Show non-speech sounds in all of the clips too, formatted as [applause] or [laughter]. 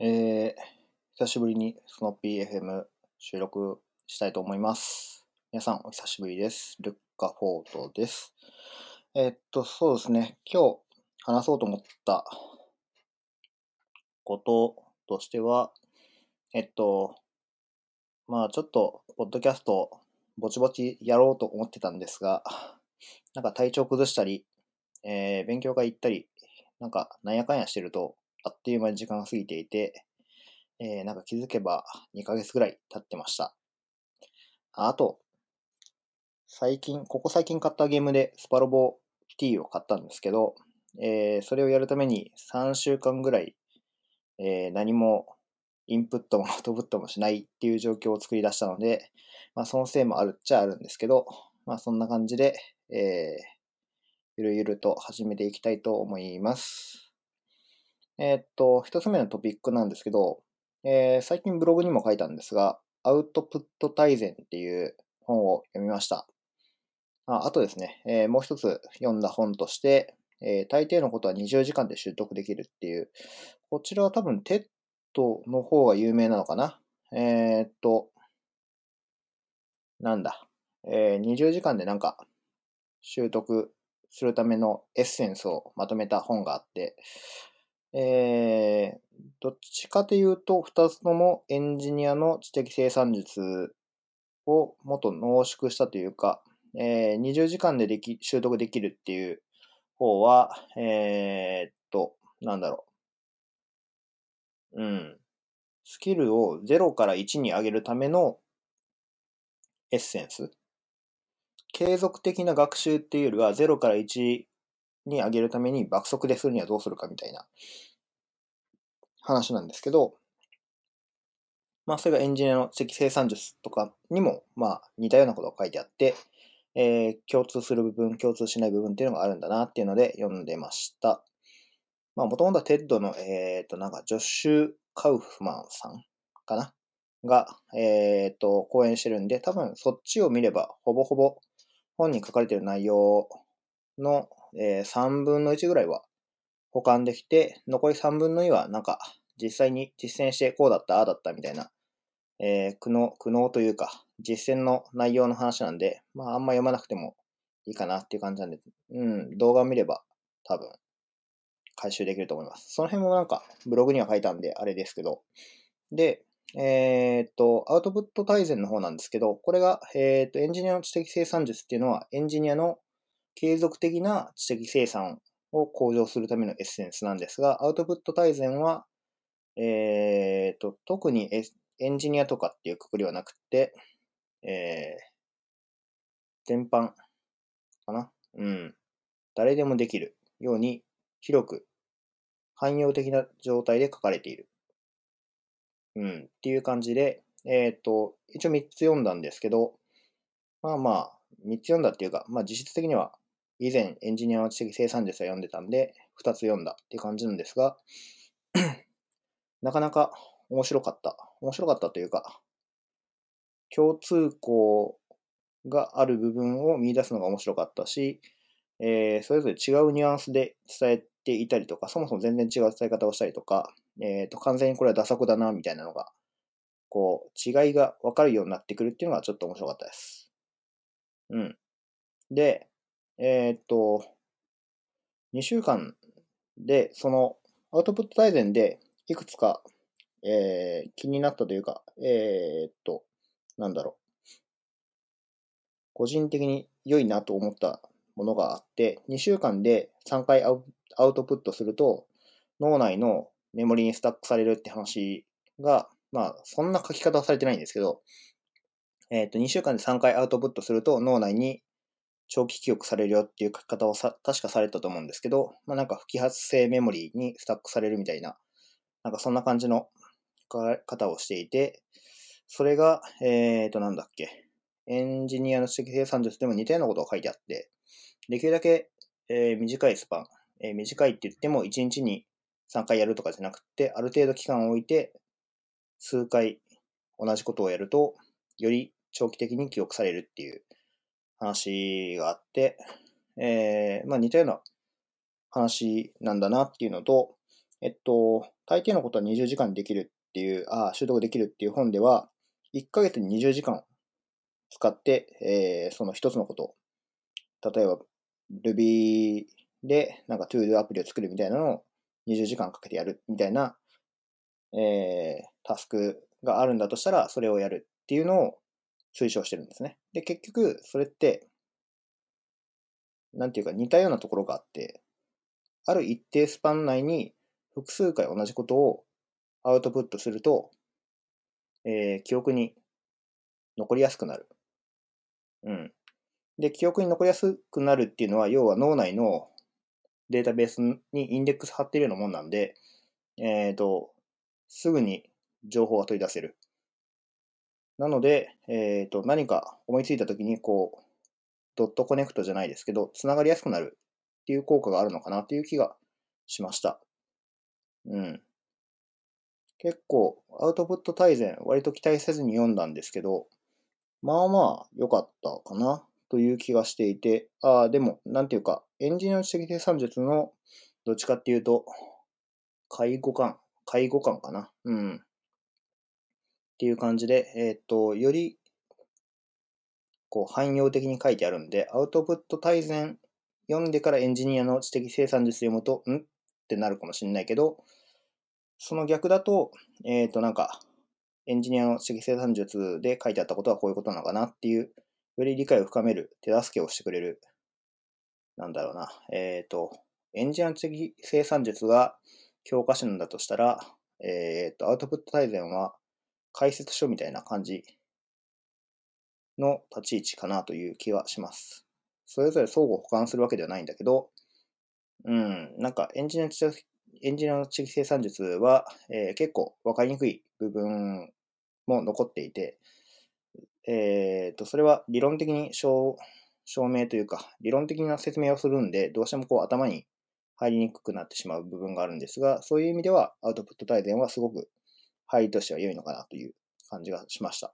えー、久しぶりにスノッピー FM 収録したいと思います。皆さんお久しぶりです。ルッカフォートです。えーっと、そうですね。今日話そうと思ったこととしては、えっと、まあちょっと、ポッドキャストぼちぼちやろうと思ってたんですが、なんか体調崩したり、えー勉強会行ったり、なんかなんやかんやしてると、あっという間に時間が過ぎていて、えーなんか気づけば2ヶ月ぐらい経ってました。あと、最近、ここ最近買ったゲームでスパロボ T を買ったんですけど、えーそれをやるために3週間ぐらい、えー何もインプットもアウトプットもしないっていう状況を作り出したので、まあそのせいもあるっちゃあるんですけど、まあそんな感じで、えーゆるゆると始めていきたいと思います。えーっと、一つ目のトピックなんですけど、えー最近ブログにも書いたんですが、アウトプット大全っていう本を読みました。ああとですね、えーもう一つ読んだ本として、えー大抵のことは20時間で習得できるっていう、こちらは多分 TED の方が有名なのかな。えーっと、なんだ、えー20時間でなんか習得するためのエッセンスをまとめた本があって、えーどっちかというと、二つともエンジニアの知的生産術をもっと濃縮したというか、えー20時間ででき習得できるっていう方は、えーっと、なんだろう。うん。スキルを0から1に上げるためのエッセンス。継続的な学習っていうよりは0から1に上げるために爆速でするにはどうするかみたいな話なんですけど、まあそれがエンジニアの知的生産術とかにもまあ似たようなことが書いてあって、えー共通する部分、共通しない部分っていうのがあるんだなっていうので読んでました。まあもともとは TED の、えっ、となんかジョッシュ・カウフマンさんかな？が、えっ、と講演してるんで、多分そっちを見ればほぼほぼ本に書かれてる内容の、えー3分の1ぐらいは補完できて、残り3分の2はなんか実際に実践してこうだった、ああだったみたいな、えー苦悩、苦悩というか実践の内容の話なんで、まああんま読まなくてもいいかなっていう感じなんで、うん、動画を見れば多分回収できると思います。その辺もなんかブログには書いたんであれですけど、で、えっと、アウトプット大全の方なんですけど、これが、えっと、エンジニアの知的生産術っていうのは、エンジニアの継続的な知的生産を向上するためのエッセンスなんですが、アウトプット大全は、えーっと、特にエンジニアとかっていうくくりはなくて、えー、全般かなうん。誰でもできるように広く汎用的な状態で書かれている。うん。っていう感じで、えっ、と、一応3つ読んだんですけど、まあまあ、3つ読んだっていうか、まあ実質的には以前エンジニアの知的生産術は読んでたんで、2つ読んだって感じなんですが、[clears throat] なかなか面白かった。面白かったというか、共通項がある部分を見出すのが面白かったし、えーそれぞれ違うニュアンスで伝えていたりとか、そもそも全然違う伝え方をしたりとか、えっ、と、完全にこれは打足だな、みたいなのが、こう、違いが分かるようになってくるっていうのがちょっと面白かったです。うん。で、えっ、と、2週間で、その、アウトプット大全で、いくつか、えー気になったというか、えっ、と、なんだろう。個人的に良いなと思ったものがあって、2週間で3回アウアウトプットすると、脳内のメモリにスタックされるって話が、まあ、そんな書き方はされてないんですけど、えっ、と、2週間で3回アウトプットすると脳内に長期記憶されるよっていう書き方をさ確かされたと思うんですけど、まあなんか不揮発性メモリーにスタックされるみたいな、なんかそんな感じの書かれ方をしていて、それが、えっ、と、なんだっけ、エンジニアの知的生産術でも似たようなことが書いてあって、できるだけ、えー短いスパン、えー短いって言っても1日に3回やるとかじゃなくて、ある程度期間を置いて、数回同じことをやると、より長期的に記憶されるっていう話があって、えーまあ似たような話なんだなっていうのと、えっと、大抵のことは20時間できるっていう、ああ習得できるっていう本では、1ヶ月に20時間使って、えー、その一つのこと。を、例えば Ruby でなんか ToDo アプリを作るみたいなのを20時間かけてやるみたいな、えー、タスクがあるんだとしたら、それをやるっていうのを推奨してるんですね。で、結局、それって、なんていうか似たようなところがあって、ある一定スパン内に複数回同じことをアウトプットすると、えー、記憶に残りやすくなる。うん。で、記憶に残りやすくなるっていうのは、要は脳内のデータベースにインデックス貼ってるようなもんなんで、えっ、ー、と、すぐに情報が取り出せる。なので、えっ、ー、と、何か思いついたときに、こう、ドットコネクトじゃないですけど、つながりやすくなるっていう効果があるのかなっていう気がしました。うん。結構、アウトプット大全、割と期待せずに読んだんですけど、まあまあ良かったかなという気がしていて、ああ、でも、なんていうか、エンジニア知的生産術のどっちかっていうと、介護官、介護官かな。うん。っていう感じで、えっ、と、より、こう、汎用的に書いてあるんで、アウトプット大全読んでからエンジニアの知的生産術読むと、ん？ってなるかもしれないけど、その逆だと、えっ、と、なんか、エンジニアの知的生産術で書いてあったことはこういうことなのかなっていう、より理解を深める、手助けをしてくれる、なんだろうな、えっ、ー、と、エンジニアの知的生産術が教科書なんだとしたら、えっ、ー、と、アウトプット大全は解説書みたいな感じの立ち位置かなという気がします。それぞれ相互補完するわけではないんだけど、うん、なんかエンジニアエンジニアの知的生産術は、えー、結構分かりにくい部分も残っていて、えっ、ー、と、それは理論的に証証明というか、理論的な説明をするんで、どうしてもこう頭に入りにくくなってしまう部分があるんですが、そういう意味ではアウトプット大全はすごく入りとしては良いのかなという感じがしました。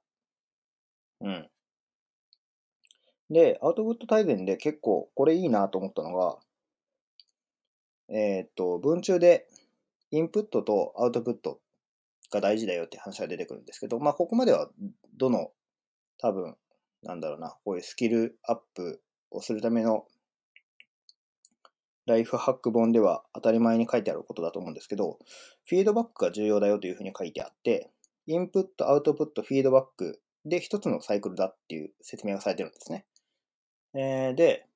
うん。で、アウトプット大全で結構これいいなと思ったのが、えっ、と、文中でインプットとアウトプットが大事だよって話が出てくるんですけど、まあ、ここまではどの多分、なんだろうな、こういうスキルアップをするためのライフハック本では当たり前に書いてあることだと思うんですけど、フィードバックが重要だよというふうに書いてあって、インプット、アウトプット、フィードバックで一つのサイクルだっていう説明がされてるんですね。えー、で、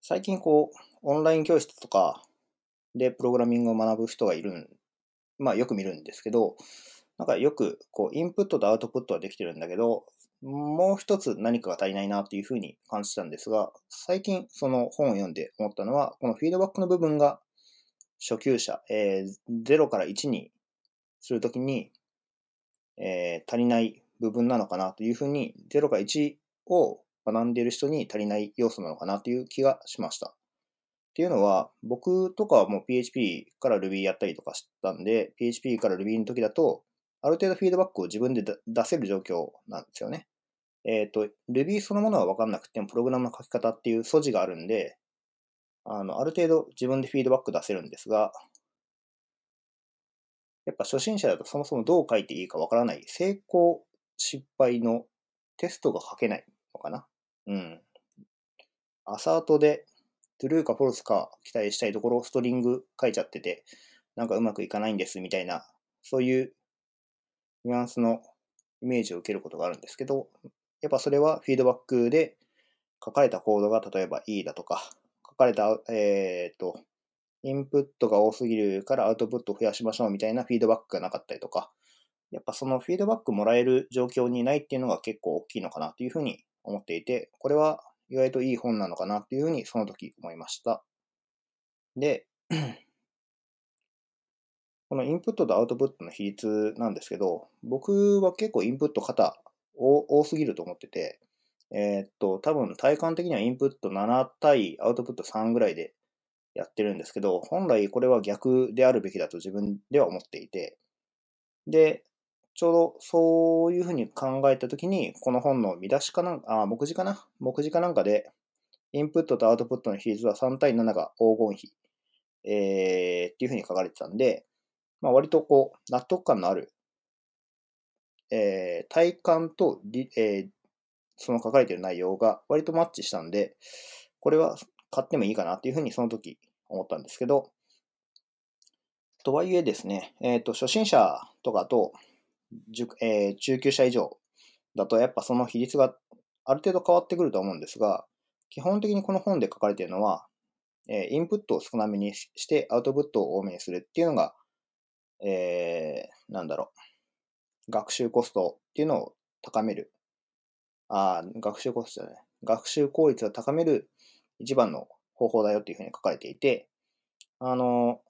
最近こう、オンライン教室とかでプログラミングを学ぶ人がいるん、まあよく見るんですけど、なんかよくこう、インプットとアウトプットはできてるんだけど、もう一つ何かが足りないなっていうふうに感じたんですが、最近その本を読んで思ったのは、このフィードバックの部分が初級者、えー、0から1にするときに、えー、足りない部分なのかなというふうに、0から1を学んでいる人に足りない要素なのかなという気がしました。っていうのは、僕とかはもう PHP から Ruby やったりとかしたんで、PHP から Ruby の時だと、ある程度フィードバックを自分で出せる状況なんですよね。えっ、ー、と、Ruby そのものは分かんなくても、プログラムの書き方っていう素地があるんで、あの、ある程度自分でフィードバック出せるんですが、やっぱ初心者だとそもそもどう書いていいか分からない、成功、失敗のテストが書けないのかな。うん。アサートで、トゥルーかフォルスか期待したいところをストリング書いちゃってて、なんかうまくいかないんですみたいな、そういうニュアンスのイメージを受けることがあるんですけど、やっぱそれはフィードバックで書かれたコードが例えば E だとか、書かれた、えっ、ー、と、インプットが多すぎるからアウトプットを増やしましょうみたいなフィードバックがなかったりとか、やっぱそのフィードバックもらえる状況にないっていうのが結構大きいのかなというふうに思っていて、これは意外といい本なのかなっていうふうにその時思いました。で、このインプットとアウトプットの比率なんですけど、僕は結構インプット型多すぎると思ってて、えー、っと、多分体感的にはインプット7対アウトプット3ぐらいでやってるんですけど、本来これは逆であるべきだと自分では思っていて、で、ちょうどそういうふうに考えたときに、この本の見出しかなんか、あ、目次かな？目次かなんかで、インプットとアウトプットの比率は3対7が黄金比えー、っていうふうに書かれてたんで、まあ、割とこう、納得感のある、えー、体感と、えー、その書かれている内容が割とマッチしたんで、これは買ってもいいかなっていうふうにその時思ったんですけど、とはいえですね、えっ、ー、と、初心者とかと、えー、中級者以上だとやっぱその比率がある程度変わってくると思うんですが、基本的にこの本で書かれているのは、えインプットを少なめにしてアウトプットを多めにするっていうのが、えー、なんだろう、学習コストっていうのを高める。ああ学習コストじゃない。学習効率を高める一番の方法だよっていうふうに書かれていて、あの、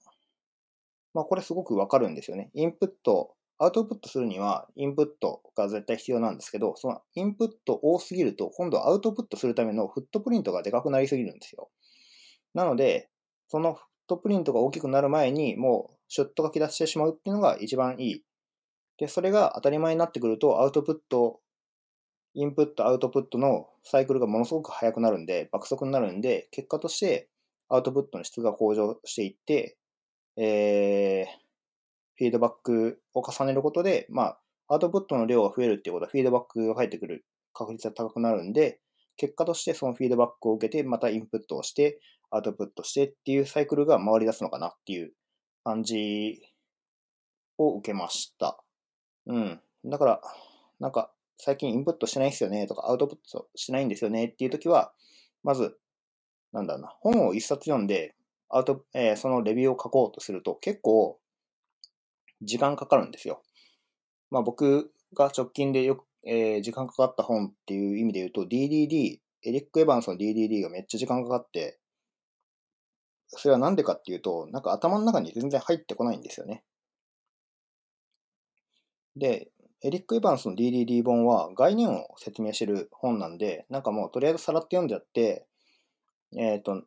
まあ、これすごくわかるんですよね。インプットアウトプットするにはインプットが絶対必要なんですけど、そのインプット多すぎると、今度アウトプットするためのフットプリントがでかくなりすぎるんですよ。なので、そのフットプリントが大きくなる前に、もうショットがき出してしまうっていうのが一番いい。で、それが当たり前になってくると、アウトプット、インプット、アウトプットのサイクルがものすごく速くなるんで、爆速になるんで、結果としてアウトプットの質が向上していって、えー、フィードバックを重ねることで、まあ、アウトプットの量が増えるっていうことは、フィードバックが返ってくる確率が高くなるんで、結果としてそのフィードバックを受けて、またインプットをして、アウトプットしてっていうサイクルが回り出すのかなっていう感じを受けました。うん。だから、なんか、最近インプットしてないですよねとか、アウトプットしてないんですよねっていう時は、まず、なんだろうな、本を一冊読んで、アウト、えー、そのレビューを書こうとすると、結構、時間かかるんですよ。まあ僕が直近でよく、えー、時間かかった本っていう意味で言うと DDD、エリック・エヴァンスの DDD がめっちゃ時間かかって、それはなんでかっていうと、なんか頭の中に全然入ってこないんですよね。で、エリック・エヴァンスの DDD 本は概念を説明してる本なんで、なんかもうとりあえずさらって読んじゃって、えっ、ー、と、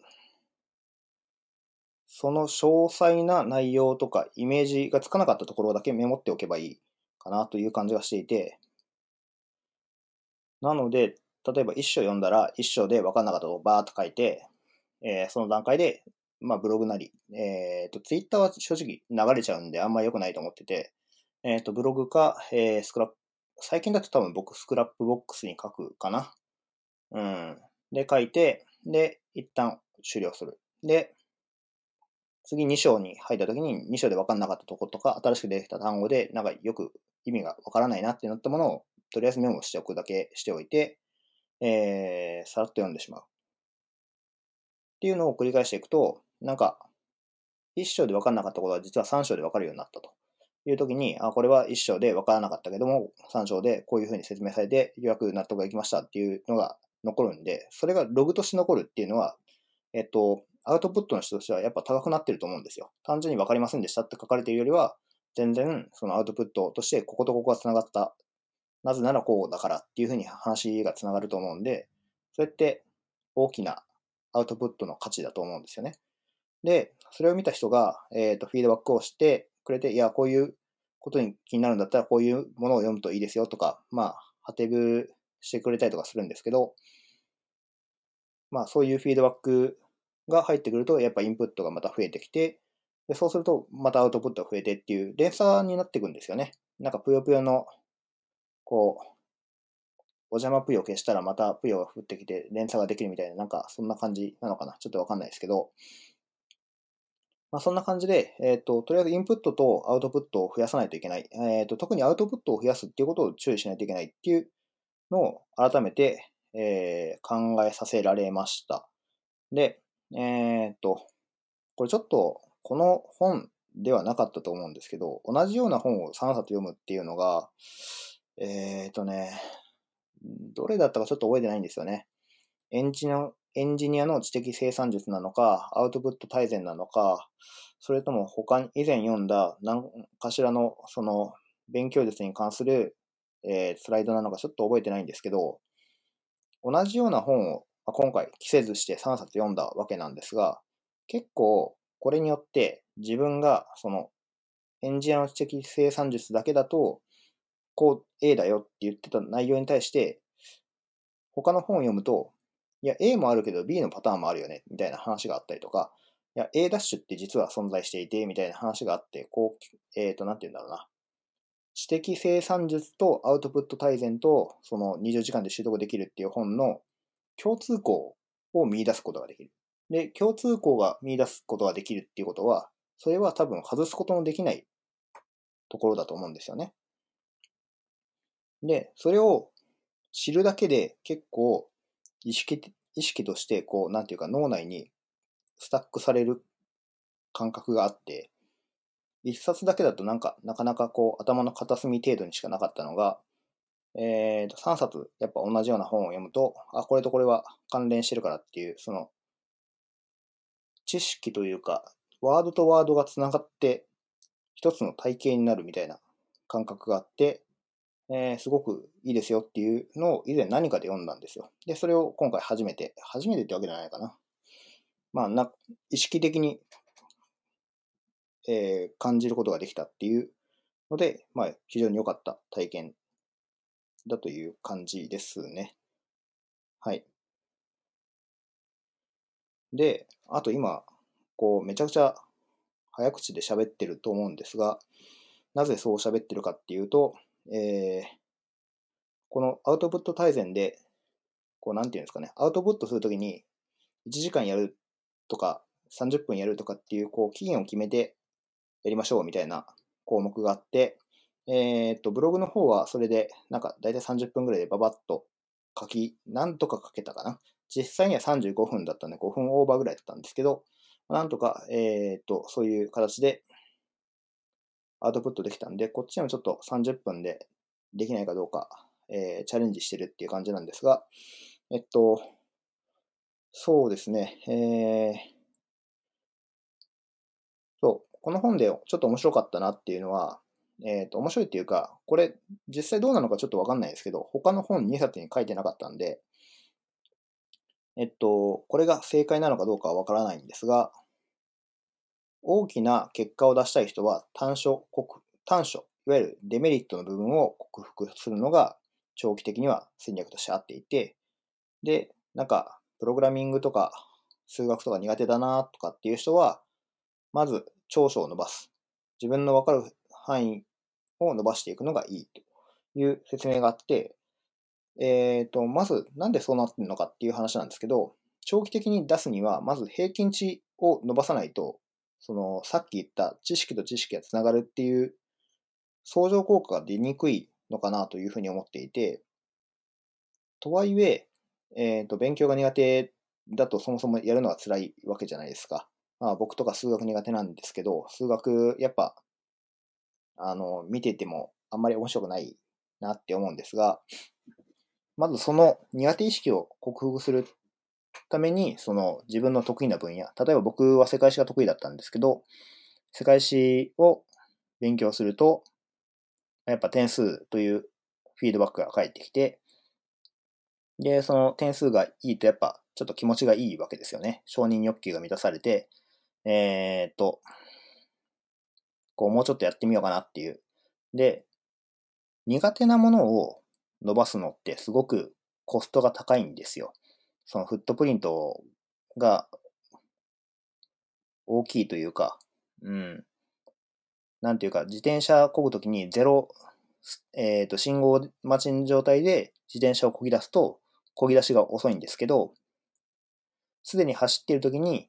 その詳細な内容とかイメージがつかなかったところだけメモっておけばいいかなという感じがしていて、なので、例えば一章読んだら一章で分かんなかったことをバーっと書いて、えー、その段階で、まあブログなり、えっ、ー、と、ツイッターは正直流れちゃうんであんまり良くないと思ってて、えっ、ー、と、ブログか、えー、スクラップ、最近だと多分僕 Scrapbox に書くかな。うん。で、書いて、で、一旦終了する。で、次2章に入った時に2章で分かんなかったとことか、新しく出てきた単語で、なんかよく意味が分からないなってなったものを、とりあえずメモしておくだけしておいて、えー、さらっと読んでしまう。っていうのを繰り返していくと、なんか、1章で分かんなかったことは実は3章で分かるようになったという時に、あ、これは1章で分からなかったけども、3章でこういうふうに説明されて、ようやく納得がいきましたっていうのが残るんで、それがログとして残るっていうのは、えっと、アウトプットの人としてはやっぱ高くなってると思うんですよ。単純に分かりませんでしたって書かれているよりは、全然そのアウトプットとしてこことここが繋がった。なぜならこうだからっていうふうに話が繋がると思うんで、そうやって大きなアウトプットの価値だと思うんですよね。で、それを見た人が、えっ、ー、と、フィードバックをしてくれて、いや、こういうことに気になるんだったら、こういうものを読むといいですよとか、まあ、ハテブしてくれたりとかするんですけど、まあ、そういうフィードバックが入ってくると、やっぱインプットがまた増えてきて、でそうすると、またアウトプットが増えてっていう連鎖になっていくんですよね。なんかぷよぷよの、こう、お邪魔ぷよ消したらまたぷよが降ってきて連鎖ができるみたいな、なんかそんな感じなのかな。ちょっとわかんないですけど、まあ、そんな感じで、えっ、ー、と、とりあえずインプットとアウトプットを増やさないといけない。えっ、ー、と、特にアウトプットを増やすっていうことを注意しないといけないっていうのを改めて、えー、考えさせられました。で、え、っと、これちょっと、この本ではなかったと思うんですけど、同じような本を3冊読むっていうのが、え、っとね、どれだったかちょっと覚えてないんですよね。エンジニアエンジニアの知的生産術なのか、アウトプット大全なのか、それとも他に以前読んだ何かしらのその勉強術に関する、えー、スライドなのかちょっと覚えてないんですけど、同じような本をまあ、今回季節して3冊読んだわけなんですが、結構これによって自分がそのエンジニアの知的生産術だけだと、こう A だよって言ってた内容に対して、他の本を読むと、いや A もあるけど B のパターンもあるよね、みたいな話があったりとか、いや、A ダッシュって実は存在していて、みたいな話があって、こう、えっ、ー、と、なんて言うんだろうな。知的生産術とアウトプット大全と、その20時間で習得できるっていう本の共通項を見出すことができる。で、共通項が見出すことができるっていうことは、それは多分外すことのできないところだと思うんですよね。で、それを知るだけで結構意識意識として、こう、なんていうか脳内にスタックされる感覚があって、一冊だけだとなんか、なかなかこう、頭の片隅程度にしかなかったのが、えー、と、3冊、やっぱ同じような本を読むと、あ、これとこれは関連してるからっていう、その、知識というか、ワードとワードがつながって、一つの体系になるみたいな感覚があって、えー、すごくいいですよっていうのを以前何かで読んだんですよ。で、それを今回初めて、初めてってわけじゃないかな。まあ、な意識的にえー、感じることができたっていうので、まあ、非常に良かった体験だという感じですね。はい。で、あと今、こう、めちゃくちゃ早口で喋ってると思うんですが、なぜそう喋ってるかっていうと、えー、このアウトプット大全で、こう、なんていうんですかね、アウトプットするときに、1時間やるとか、30分やるとかっていう、こう、期限を決めてやりましょうみたいな項目があって、えっ、と、ブログの方はそれで、なんか大体30分ぐらいでババッと書き、なんとか書けたかな。実際には35分だったんで5分オーバーぐらいだったんですけど、なんとか、えっ、と、そういう形でアウトプットできたんで、こっちでもちょっと30分でできないかどうか、えー、チャレンジしてるっていう感じなんですが、えっと、そうですね、えー、そう、この本でちょっと面白かったなっていうのは、えっ、と、面白いっていうか、これ実際どうなのかちょっとわかんないですけど、他の本2冊に書いてなかったんで、えっと、これが正解なのかどうかはわからないんですが、大きな結果を出したい人は短所、短所、いわゆるデメリットの部分を克服するのが長期的には戦略としてあっていて、で、なんか、プログラミングとか数学とか苦手だなとかっていう人は、まず長所を伸ばす。自分のわかる範囲を伸ばしていくのがいいという説明があって、えっ、ー、と、まずなんでそうなってるのかっていう話なんですけど、長期的に出すには、まず平均値を伸ばさないと、その、さっき言った知識と知識がつながるっていう相乗効果が出にくいのかなというふうに思っていて、とはいえ、えっ、ー、と、勉強が苦手だとそもそもやるのが辛いわけじゃないですか。まあ僕とか数学苦手なんですけど、数学やっぱ、あの、見ててもあんまり面白くないなって思うんですが、まずその苦手意識を克服するために、その自分の得意な分野、例えば僕は世界史が得意だったんですけど、世界史を勉強すると、やっぱ点数というフィードバックが返ってきて、で、その点数がいいとやっぱちょっと気持ちがいいわけですよね。承認欲求が満たされて、えー、っと、こう、もうちょっとやってみようかなっていう。で、苦手なものを伸ばすのってすごくコストが高いんですよ。そのフットプリントが大きいというか、うん。なんていうか、自転車漕ぐときにゼロ、えっ、ー、と、信号待ちの状態で自転車を漕ぎ出すと、漕ぎ出しが遅いんですけど、すでに走っているときに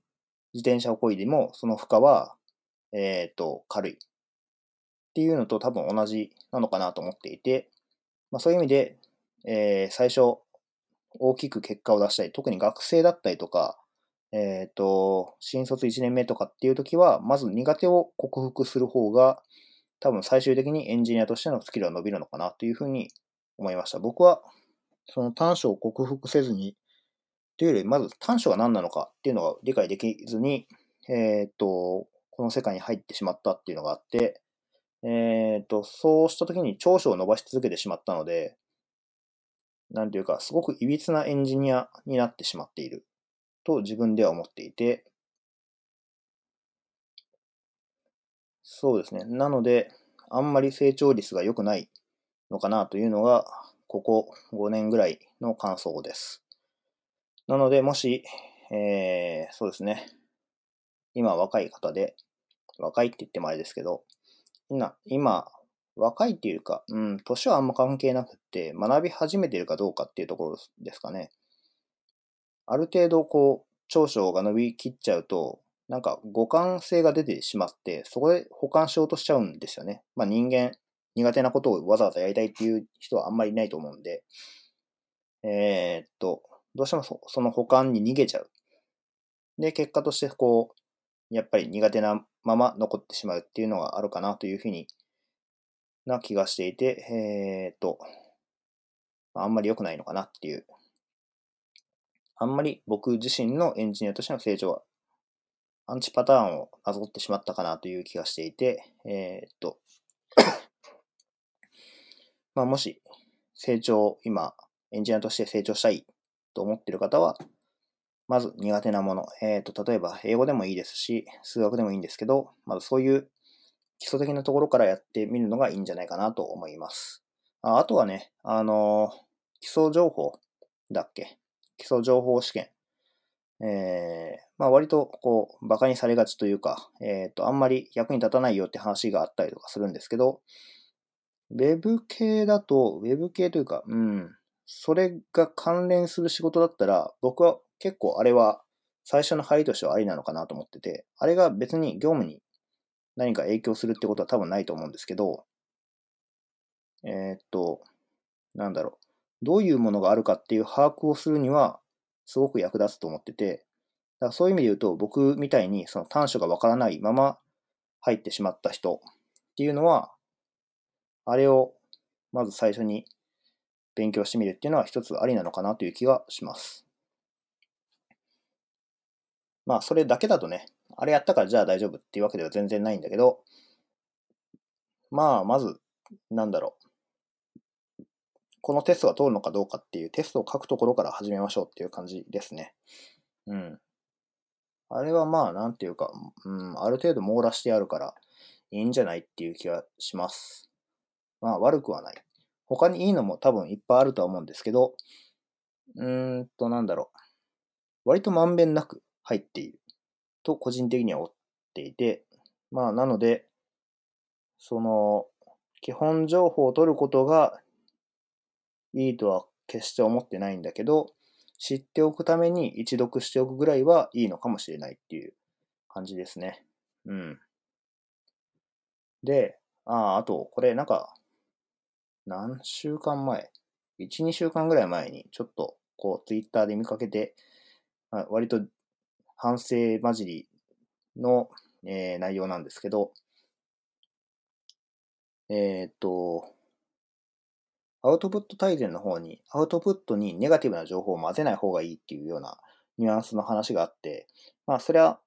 自転車を漕いでも、その負荷は、えっ、ー、と、軽い。っていうのと多分同じなのかなと思っていて、まあ、そういう意味で、えー、最初、大きく結果を出したい。特に学生だったりとか、えっ、ー、と、新卒1年目とかっていう時は、まず苦手を克服する方が、多分最終的にエンジニアとしてのスキルは伸びるのかなというふうに思いました。僕は、その短所を克服せずに、というより、まず短所が何なのかっていうのが理解できずに、えっ、と、この世界に入ってしまったっていうのがあって、えっ、と、そうした時に長所を伸ばし続けてしまったので、なんていうか、すごく歪なエンジニアになってしまっていると自分では思っていて、そうですね。なので、あんまり成長率が良くないのかなというのが、ここ5年ぐらいの感想です。なので、もし、えー、そうですね。今若い方で、若いって言ってもあれですけど、今、今、若いっていうか、うん、年はあんま関係なくって、学び始めてるかどうかっていうところですかね。ある程度、こう、長所が伸びきっちゃうと、なんか互換性が出てしまって、そこで保管しようとしちゃうんですよね。まあ人間、苦手なことをわざわざやりたいっていう人はあんまりいないと思うんで、えー、っと、どうしてもそその保管に逃げちゃう。で、結果としてこう、やっぱり苦手なまま残ってしまうっていうのがあるかなというふうにな気がしていて、えー、っと、あんまり良くないのかなっていう。あんまり僕自身のエンジニアとしての成長は、アンチパターンをなぞってしまったかなという気がしていて、えー、っと、まあもし成長、今、エンジニアとして成長したいと思っている方は、まず苦手なもの。えっ、と、例えば英語でもいいですし、数学でもいいんですけど、まずそういう基礎的なところからやってみるのがいいんじゃないかなと思います。ああとはね、あのー、基礎情報だっけ？基礎情報試験。えー、まあ割とこう、馬鹿にされがちというか、えっ、ー、と、あんまり役に立たないよって話があったりとかするんですけど、ウェブ系だと、ウェブ系というか、うん、それが関連する仕事だったら、僕は結構あれは最初の入りとしてはありなのかなと思ってて、あれが別に業務に何か影響するってことは多分ないと思うんですけど、えー、っと、なんだろう。どういうものがあるかっていう把握をするには、すごく役立つと思ってて、だからそういう意味で言うと、僕みたいにその短所がわからないまま入ってしまった人っていうのは、あれをまず最初に勉強してみるっていうのは一つありなのかなという気がします。まあ、それだけだとね、あれやったからじゃあ大丈夫っていうわけでは全然ないんだけど、まあ、まず、なんだろう。このテストが通るのかどうかっていうテストを書くところから始めましょうっていう感じですね。うん。あれはまあ、なんていうか、うん、ある程度網羅してあるからいいんじゃないっていう気がします。まあ、悪くはない。他にいいのも多分いっぱいあるとは思うんですけど、うーんと、なんだろう。割とまんべんなく入っていると個人的には思っていて、まあなので、その基本情報を取ることがいいとは決して思ってないんだけど、知っておくために一読しておくぐらいはいいのかもしれないっていう感じですね。うん。で、ああ、あと、これなんか、何週間前 ?1、2週間ぐらい前にちょっとこうツイッターで見かけて、割と反省混じりの、えー、内容なんですけど、えー、っと、アウトプット大全の方に、アウトプットにネガティブな情報を混ぜない方がいいっていうようなニュアンスの話があって、まあ、それは、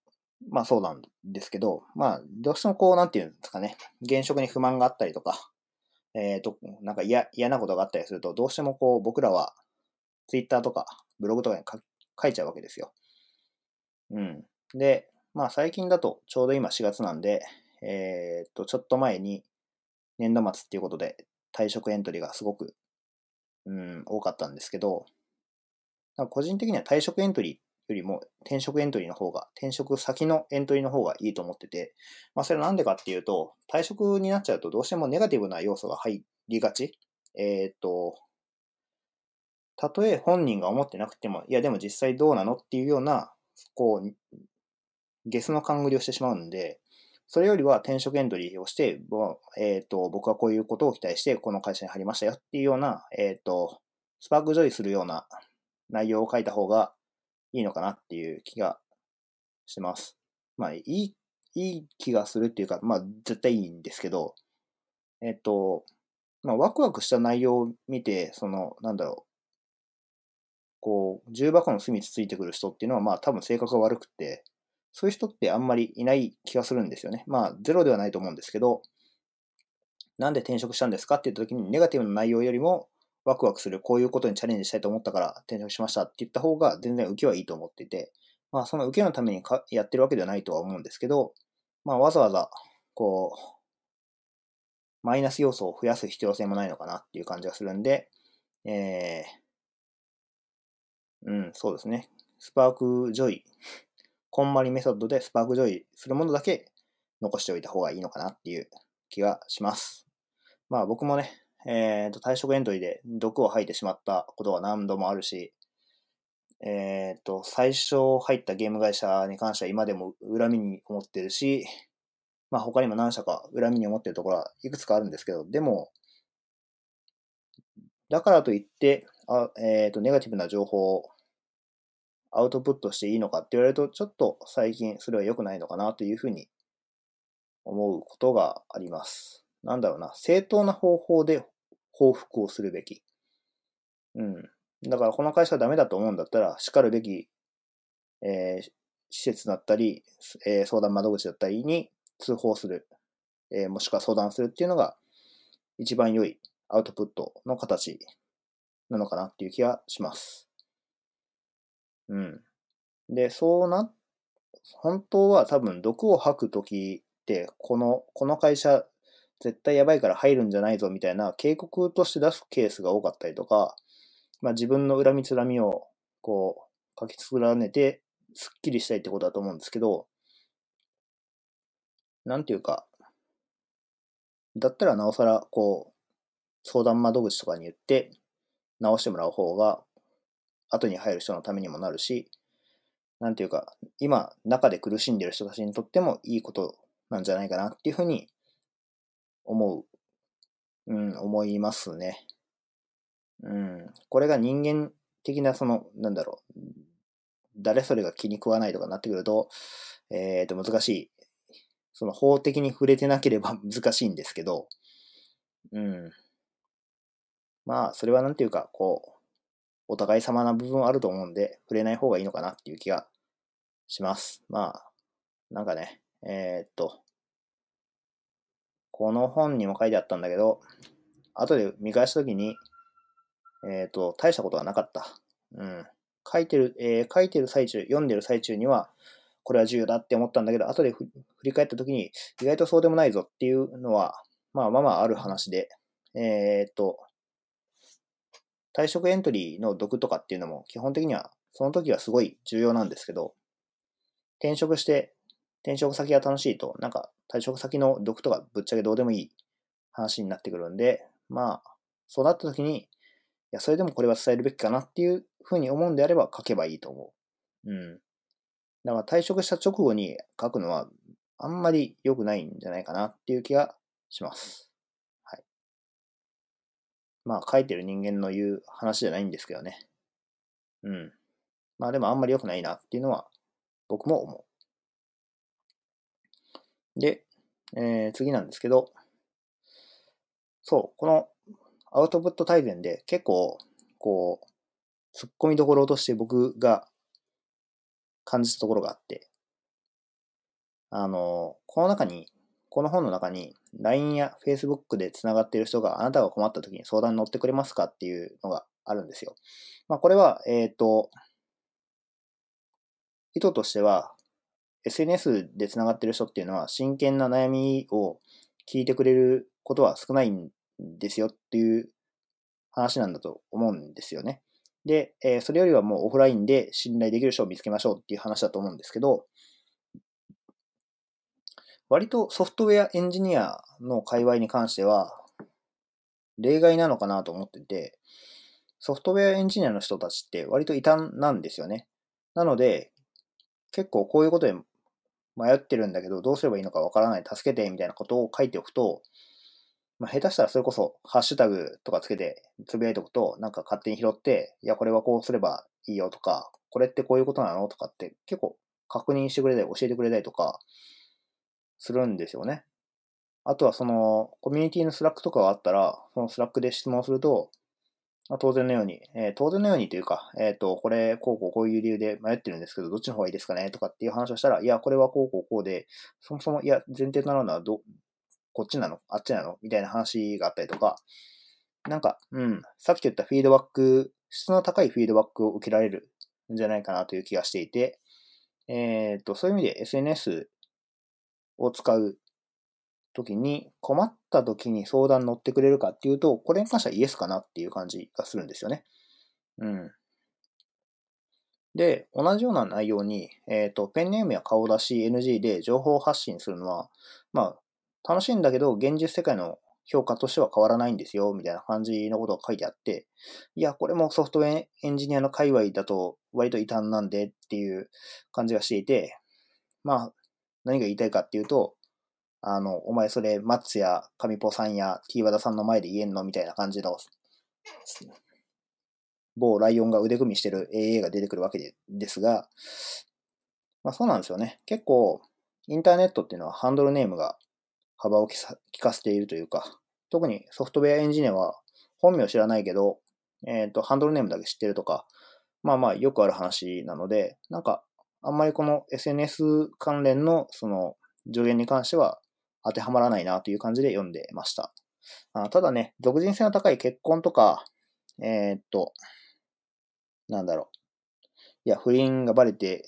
まあそうなんですけど、まあ、どうしてもこう、なんていうんですかね、現職に不満があったりとか、えっ、と、なんか嫌なことがあったりすると、どうしてもこう、僕らは、ツイッターとか、ブログとかに書いちゃうわけですよ。うん。で、まあ最近だとちょうど今4月なんで、えー、っと、ちょっと前に年度末っていうことで退職エントリーがすごく、うん、多かったんですけど、個人的には退職エントリーよりも転職エントリーの方が、転職先のエントリーの方がいいと思ってて、まあそれはなんでかっていうと、退職になっちゃうとどうしてもネガティブな要素が入りがち。えー、っと、たとえ本人が思ってなくても、いやでも実際どうなのっていうようなこう、ゲスの勘繰りをしてしまうんで、それよりは転職エントリーをして、えっ、ー、と、僕はこういうことを期待して、この会社に入りましたよっていうような、えっ、ー、と、スパークジョイするような内容を書いた方がいいのかなっていう気がしてます。まあ、いい、いい気がするっていうか、まあ、絶対いいんですけど、えっ、ー、と、まあ、ワクワクした内容を見て、その、なんだろう、こう、重箱の隅つついてくる人っていうのは、まあ多分性格が悪くて、そういう人ってあんまりいない気がするんですよね。まあゼロではないと思うんですけど、なんで転職したんですかって言った時にネガティブな内容よりもワクワクする、こういうことにチャレンジしたいと思ったから転職しましたって言った方が全然受けはいいと思ってて、まあその受けのためにかやってるわけではないとは思うんですけど、まあわざわざ、こう、マイナス要素を増やす必要性もないのかなっていう感じがするんで、えー、うん、そうですね。 spark joy。こんまりメソッドで spark joy するものだけ残しておいた方がいいのかなっていう気がします。まあ僕もね、えっ、ー、と、退職エントリーで毒を吐いてしまったことが何度もあるし、えっ、ー、と、最初入ったゲーム会社に関しては今でも恨みに思ってるし、まあ他にも何社か恨みに思ってるところはいくつかあるんですけど、でも、だからといって、あえっ、ー、と、ネガティブな情報をアウトプットしていいのかって言われると、ちょっと最近それは良くないのかなというふうに思うことがあります。なんだろうな、正当な方法で報復をするべき。うん。だからこの会社はダメだと思うんだったら、叱るべき、えー、施設だったり、えー、相談窓口だったりに通報する、えー、もしくは相談するっていうのが一番良いアウトプットの形なのかなっていう気がします。うん。で、そうな、本当は多分毒を吐くときって、この、この会社絶対やばいから入るんじゃないぞみたいな警告として出すケースが多かったりとか、まあ自分の恨みつらみをこう書き連ねてスッキリしたいってことだと思うんですけど、なんていうか、だったらなおさらこう相談窓口とかに言って直してもらう方が後に入る人のためにもなるし、なんていうか、今中で苦しんでる人たちにとってもいいことなんじゃないかなっていうふうに思う。うん、思いますね。うん。これが人間的な、その、なんだろう、誰それが気に食わないとかなってくると、えっ、ー、と、難しい。その法的に触れてなければ [laughs] 難しいんですけど、うん。まあ、それはなんていうか、こう、お互い様な部分あると思うんで、触れない方がいいのかなっていう気がします。まあ、なんかね、えー、っと、この本にも書いてあったんだけど、後で見返したときに、えっ、と、大したことはなかった。うん。書いてる、えー、書いてる最中、読んでる最中には、これは重要だって思ったんだけど、後で振り返ったときに、意外とそうでもないぞっていうのは、まあまあまあある話で、えっ、と、退職エントリーの読とかっていうのも基本的にはその時はすごい重要なんですけど、転職して転職先が楽しいと、なんか退職先の読とかぶっちゃけどうでもいい話になってくるんで、まあ、そうなった時に、いや、それでもこれは伝えるべきかなっていうふうに思うんであれば書けばいいと思う。うん。だから退職した直後に書くのはあんまり良くないんじゃないかなっていう気がします。まあ書いてる人間の言う話じゃないんですけどね。うん。まあでもあんまり良くないなっていうのは僕も思う。で、えー、次なんですけど、そう、このアウトプット大全で結構、こう、突っ込みどころとして僕が感じたところがあって、あの、この中にこの本の中に LINE や Facebook で繋がっている人があなたが困った時に相談に乗ってくれますかっていうのがあるんですよ。まあこれは、えっ、ー、と、意図としては SNS で繋がっている人っていうのは真剣な悩みを聞いてくれることは少ないんですよっていう話なんだと思うんですよね。で、えー、それよりはもうオフラインで信頼できる人を見つけましょうっていう話だと思うんですけど、割とソフトウェアエンジニアの界隈に関しては、例外なのかなと思ってて、ソフトウェアエンジニアの人たちって割と異端なんですよね。なので、結構こういうことで迷ってるんだけど、どうすればいいのかわからない、助けて、みたいなことを書いておくと、まあ、下手したらそれこそ、ハッシュタグとかつけてつぶやいておくと、なんか勝手に拾って、いや、これはこうすればいいよとか、これってこういうことなのとかって結構確認してくれたり、教えてくれたりとか、するんですよね。あとはその、コミュニティの Slack とかがあったら、その Slack で質問すると、まあ、当然のように、えー、当然のようにというか、えっ、ー、と、これ、こうこうこういう理由で迷ってるんですけど、どっちの方がいいですかね？とかっていう話をしたら、いや、これはこうこうこうで、そもそも、いや、前提となるのはど、こっちなの？あっちなの？みたいな話があったりとか、なんか、うん、さっき言ったフィードバック、質の高いフィードバックを受けられるんじゃないかなという気がしていて、えっ、ー、と、そういう意味で SNS を使うときに困ったときに相談乗ってくれるかっていうと、これに関してはイエスかなっていう感じがするんですよね。うん。で、同じような内容に、えっ、と、ペンネームや顔出し NG で情報発信するのは、まあ、楽しいんだけど、現実世界の評価としては変わらないんですよ、みたいな感じのことが書いてあって、いや、これもソフトウェアエンジニアの界隈だと割と異端なんでっていう感じがしていて、まあ、何が言いたいかっていうと、あの、お前それ、マッツやカミポさんやキーワダさんの前で言えんのみたいな感じの、某ライオンが腕組みしてる AA が出てくるわけでですが、まあそうなんですよね。結構、インターネットっていうのはハンドルネームが幅を利かせているというか、特にソフトウェアエンジニアは本名知らないけど、えっ、ー、と、ハンドルネームだけ知ってるとか、まあまあよくある話なので、なんか、あんまりこの SNS 関連のその助言に関しては当てはまらないなという感じで読んでました。あただね、俗人性の高い結婚とか、えー、っと、なんだろう。いや、不倫がバレて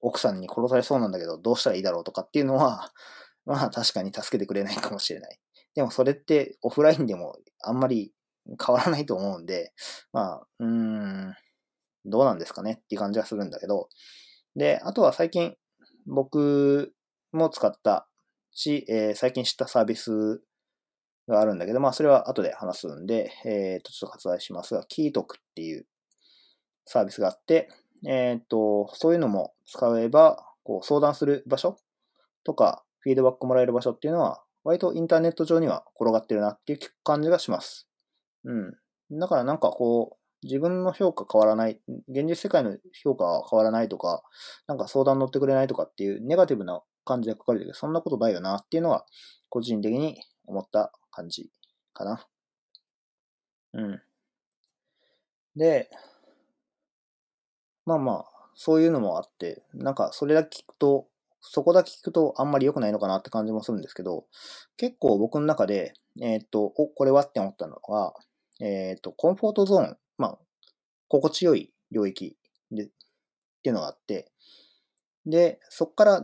奥さんに殺されそうなんだけどどうしたらいいだろうとかっていうのは、[laughs] まあ確かに助けてくれないかもしれない。でもそれってオフラインでもあんまり変わらないと思うんで、まあ、うーん、どうなんですかねっていう感じはするんだけど、で、あとは最近僕も使ったし、えー、最近知ったサービスがあるんだけど、まあそれは後で話すんで、えっ、ー、と、ちょっと割愛しますが、キートクっていうサービスがあって、えっ、ー、と、そういうのも使えば、こう相談する場所とか、フィードバックもらえる場所っていうのは、割とインターネット上には転がってるなっていう感じがします。うん。だからなんかこう、自分の評価変わらない、現実世界の評価は変わらないとか、なんか相談乗ってくれないとかっていうネガティブな感じで書かれてるけど、そんなことないよなっていうのは、個人的に思った感じかな。うん。で、まあまあ、そういうのもあって、なんかそれだけ聞くと、そこだけ聞くとあんまり良くないのかなって感じもするんですけど、結構僕の中で、えっ、と、お、これはって思ったのが、えっ、と、コンフォートゾーン、まあ、心地よい領域で、っていうのがあって、で、そこから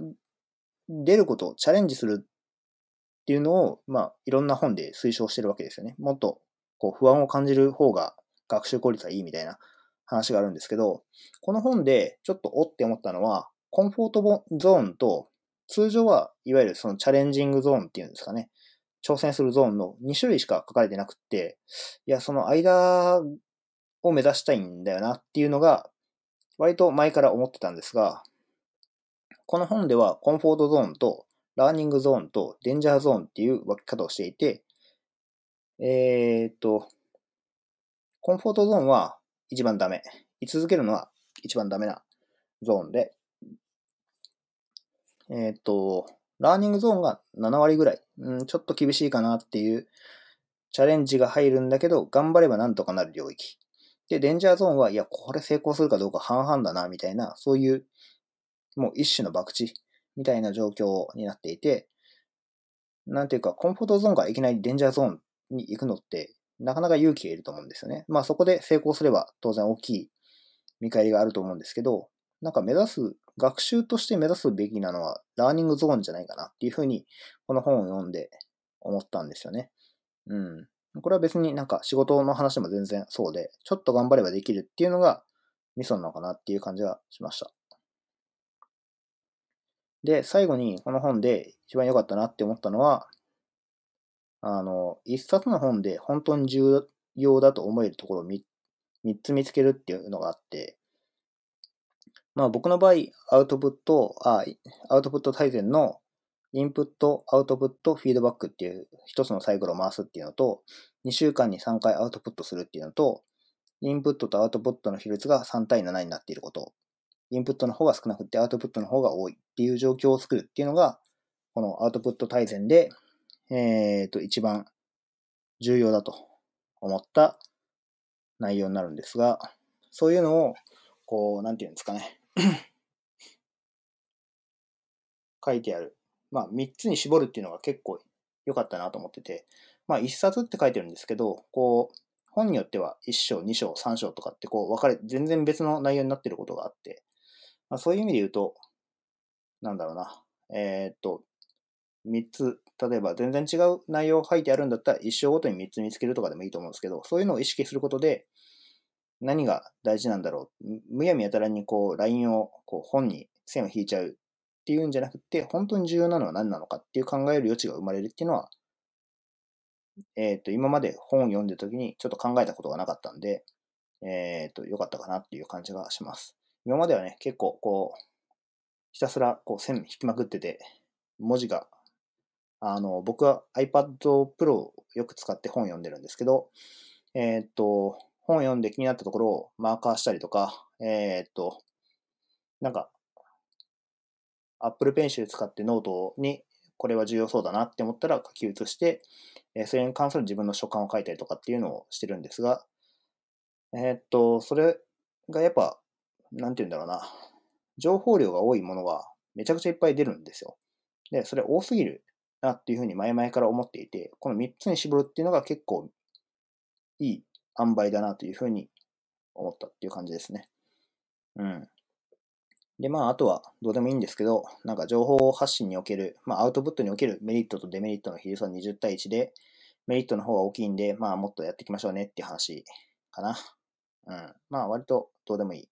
出ること、チャレンジするっていうのを、まあ、いろんな本で推奨してるわけですよね。もっと、こう、不安を感じる方が学習効率はいいみたいな話があるんですけど、この本でちょっとおって思ったのは、コンフォートゾーンと、通常はいわゆるそのチャレンジングゾーンっていうんですかね。挑戦するゾーンの2種類しか書かれてなくって、いや、その間を目指したいんだよなっていうのが、割と前から思ってたんですが、この本ではコンフォートゾーンとラーニングゾーンとデンジャーゾーンっていう分け方をしていて、えー、っと、コンフォートゾーンは一番ダメ。居続けるのは一番ダメなゾーンで、えー、っと、ラーニングゾーンが7割ぐらい、うん、ちょっと厳しいかなっていうチャレンジが入るんだけど、頑張ればなんとかなる領域。で、デンジャーゾーンは、いや、これ成功するかどうか半々だな、みたいな、そういうもう一種の博打みたいな状況になっていて、なんていうか、コンフォートゾーンからいきなりデンジャーゾーンに行くのって、なかなか勇気がいると思うんですよね。まあそこで成功すれば当然大きい見返りがあると思うんですけど、なんか目指す、学習として目指すべきなのはラーニングゾーンじゃないかなっていうふうに、この本を読んで思ったんですよね。うん。これは別になんか仕事の話も全然そうで、ちょっと頑張ればできるっていうのがミソなのかなっていう感じがしました。で、最後にこの本で一番良かったなって思ったのは、あの、一冊の本で本当に重要だと思えるところを3つ見つけるっていうのがあって、まあ僕の場合、アウトプット、あアウトプット大全のインプット、アウトプット、フィードバックっていう一つのサイクルを回すっていうのと、2週間に3回アウトプットするっていうのと、インプットとアウトプットの比率が3対7になっていることインプットの方が少なくてアウトプットの方が多いっていう状況を作るっていうのが、このアウトプット大全で、えっ、ー、と、一番重要だと思った内容になるんですが、そういうのを、こう、なんていうんですかね。[clears throat] 書いてある。まあ、3つに絞るっていうのが結構良かったなと思ってて、まあ、1冊って書いてるんですけど、こう、本によっては1章、2章、3章とかってこう分かれ、全然別の内容になってることがあって、まあ、そういう意味で言うと、なんだろうな。えー、っと、3つ、例えば全然違う内容が書いてあるんだったら、1章ごとに3つ見つけるとかでもいいと思うんですけど、そういうのを意識することで、何が大事なんだろう。むやみやたらにこう、LINE をこう本に線を引いちゃうっていうんじゃなくて、本当に重要なのは何なのかっていう考える余地が生まれるっていうのは、えっ、ー、と、今まで本を読んでる時にちょっと考えたことがなかったんで、えっ、ー、と、良かったかなっていう感じがします。今まではね、結構こう、ひたすらこう線引きまくってて、文字が、あの、僕は iPad Pro をよく使って本を読んでるんですけど、えっ、ー、と、本を読んで気になったところをマーカーしたりとか、えっ、と、なんか、Apple Pencil 使ってノートにこれは重要そうだなって思ったら書き写して、それに関する自分の所感を書いたりとかっていうのをしてるんですが、えっと、それがやっぱ、なんて言うんだろうな、情報量が多いものがめちゃくちゃいっぱい出るんですよ。で、それ多すぎるなっていうふうに前々から思っていて、この3つに絞るっていうのが結構いい塩梅だなというふうに思ったっていう感じですね。うん。で、まあ、あとはどうでもいいんですけど、なんか情報発信における、まあ、アウトプットにおけるメリットとデメリットの比率は20対1で、メリットの方が大きいんで、まあ、もっとやっていきましょうねっていう話かな。うん。まあ、割とどうでもいい。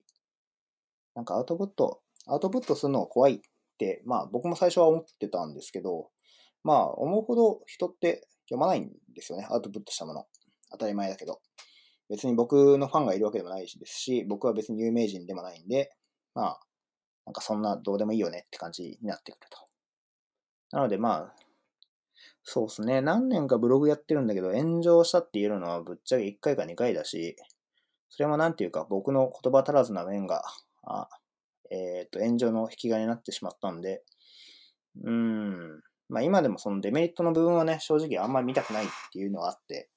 なんかアウトプット、アウトプットするのが怖いって、まあ、僕も最初は思ってたんですけど、まあ、思うほど人って読まないんですよね。アウトプットしたもの。当たり前だけど。別に僕のファンがいるわけでもないですし、僕は別に有名人でもないんで、まあ、なんかそんなどうでもいいよねって感じになってくると。なのでまあ、そうですね。何年かブログやってるんだけど、炎上したって言えるのはぶっちゃけ1回か2回だし、それもなんていうか僕の言葉足らずな面が、あえっ、ー、と、炎上の引き金になってしまったんで、うーん、まあ今でもそのデメリットの部分はね、正直あんまり見たくないっていうのがあって、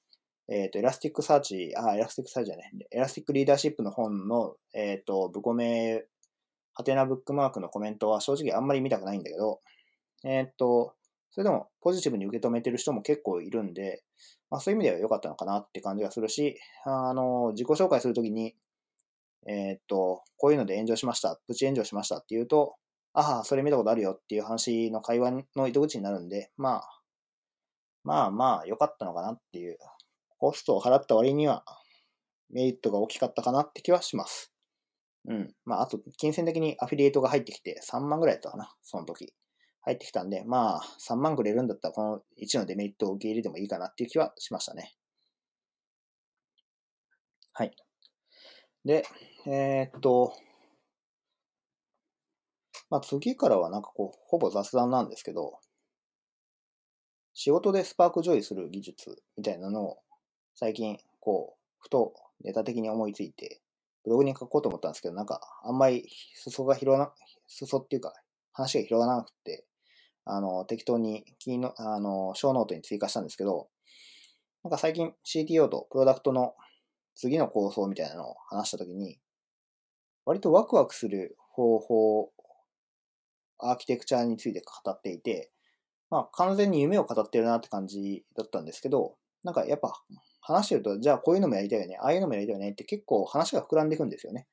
えっ、ー、と、 Elasticsearch、あ、 Elasticsearch じゃね、 Elastic Leadership の本の、えっ、ー、と、ブコメ、ハテナブックマークのコメントは正直あんまり見たくないんだけど、えっ、と、それでもポジティブに受け止めてる人も結構いるんで、まあそういう意味では良かったのかなって感じがするし、あの、自己紹介するときに、えっ、と、こういうので炎上しました、プチ炎上しましたって言うと、ああ、それ見たことあるよっていう話の会話の糸口になるんで、まあ、まあまあ良かったのかなっていうコストを払った割にはメリットが大きかったかなって気はします。うん。まあ、あと、金銭的にアフィリエイトが入ってきて3万ぐらいだったかな、その時。入ってきたんで、まあ、3万くれるんだったら、この1のデメリットを受け入れてもいいかなっていう気はしましたね。はい。で、えー、っと、まあ、次からはなんかこう、ほぼ雑談なんですけど、仕事でスパークジョイする技術みたいなのを最近、こう、ふとネタ的に思いついて、ブログに書こうと思ったんですけど、なんか、あんまり裾が広がな、裾っていうか、話が広がらなくて、あの、適当に、キーの、あの、ショーノートに追加したんですけど、なんか最近 CTO とプロダクトの次の構想みたいなのを話したときに、割とワクワクする方法、アーキテクチャについて語っていて、まあ完全に夢を語ってるなって感じだったんですけど、なんかやっぱ話してると、じゃあこういうのもやりたいよね、ああいうのもやりたいよねって結構話が膨らんでいくんですよね。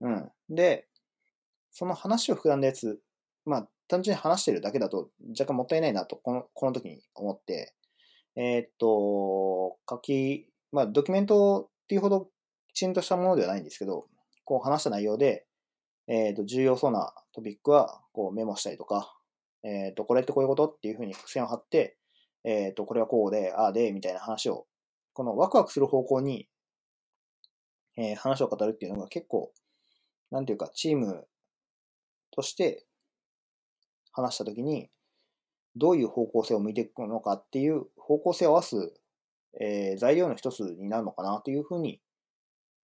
うん。で、その話を膨らんだやつ、まあ単純に話してるだけだと若干もったいないなと、このこの時に思って、えー、っと、書き、まあドキュメントっていうほどきちんとしたものではないんですけど、こう話した内容で、えー、っと、重要そうなトピックはこうメモしたりとか、えー、っと、これってこういうこと？っていうふうに付箋を貼って、えっ、と、これはこうで、ああで、みたいな話をこのワクワクする方向に、えー、話を語るっていうのが結構、なんていうか、チームとして話したときに、どういう方向性を向いていくのかっていう方向性を合わす、えー、材料の一つになるのかなというふうに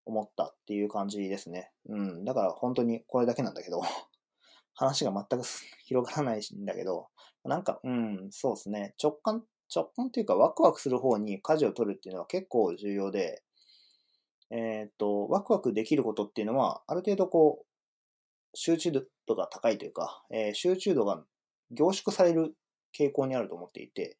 思ったっていう感じですね。うん。だから本当にこれだけなんだけど [laughs] 話が全く広がらないんだけど、なんか、うん、そうですね。直感直感っていうかワクワクする方に舵を取るっていうのは結構重要で、えっ、と、ワクワクできることっていうのは、ある程度こう、集中度が高いというか、えー、集中度が凝縮される傾向にあると思っていて、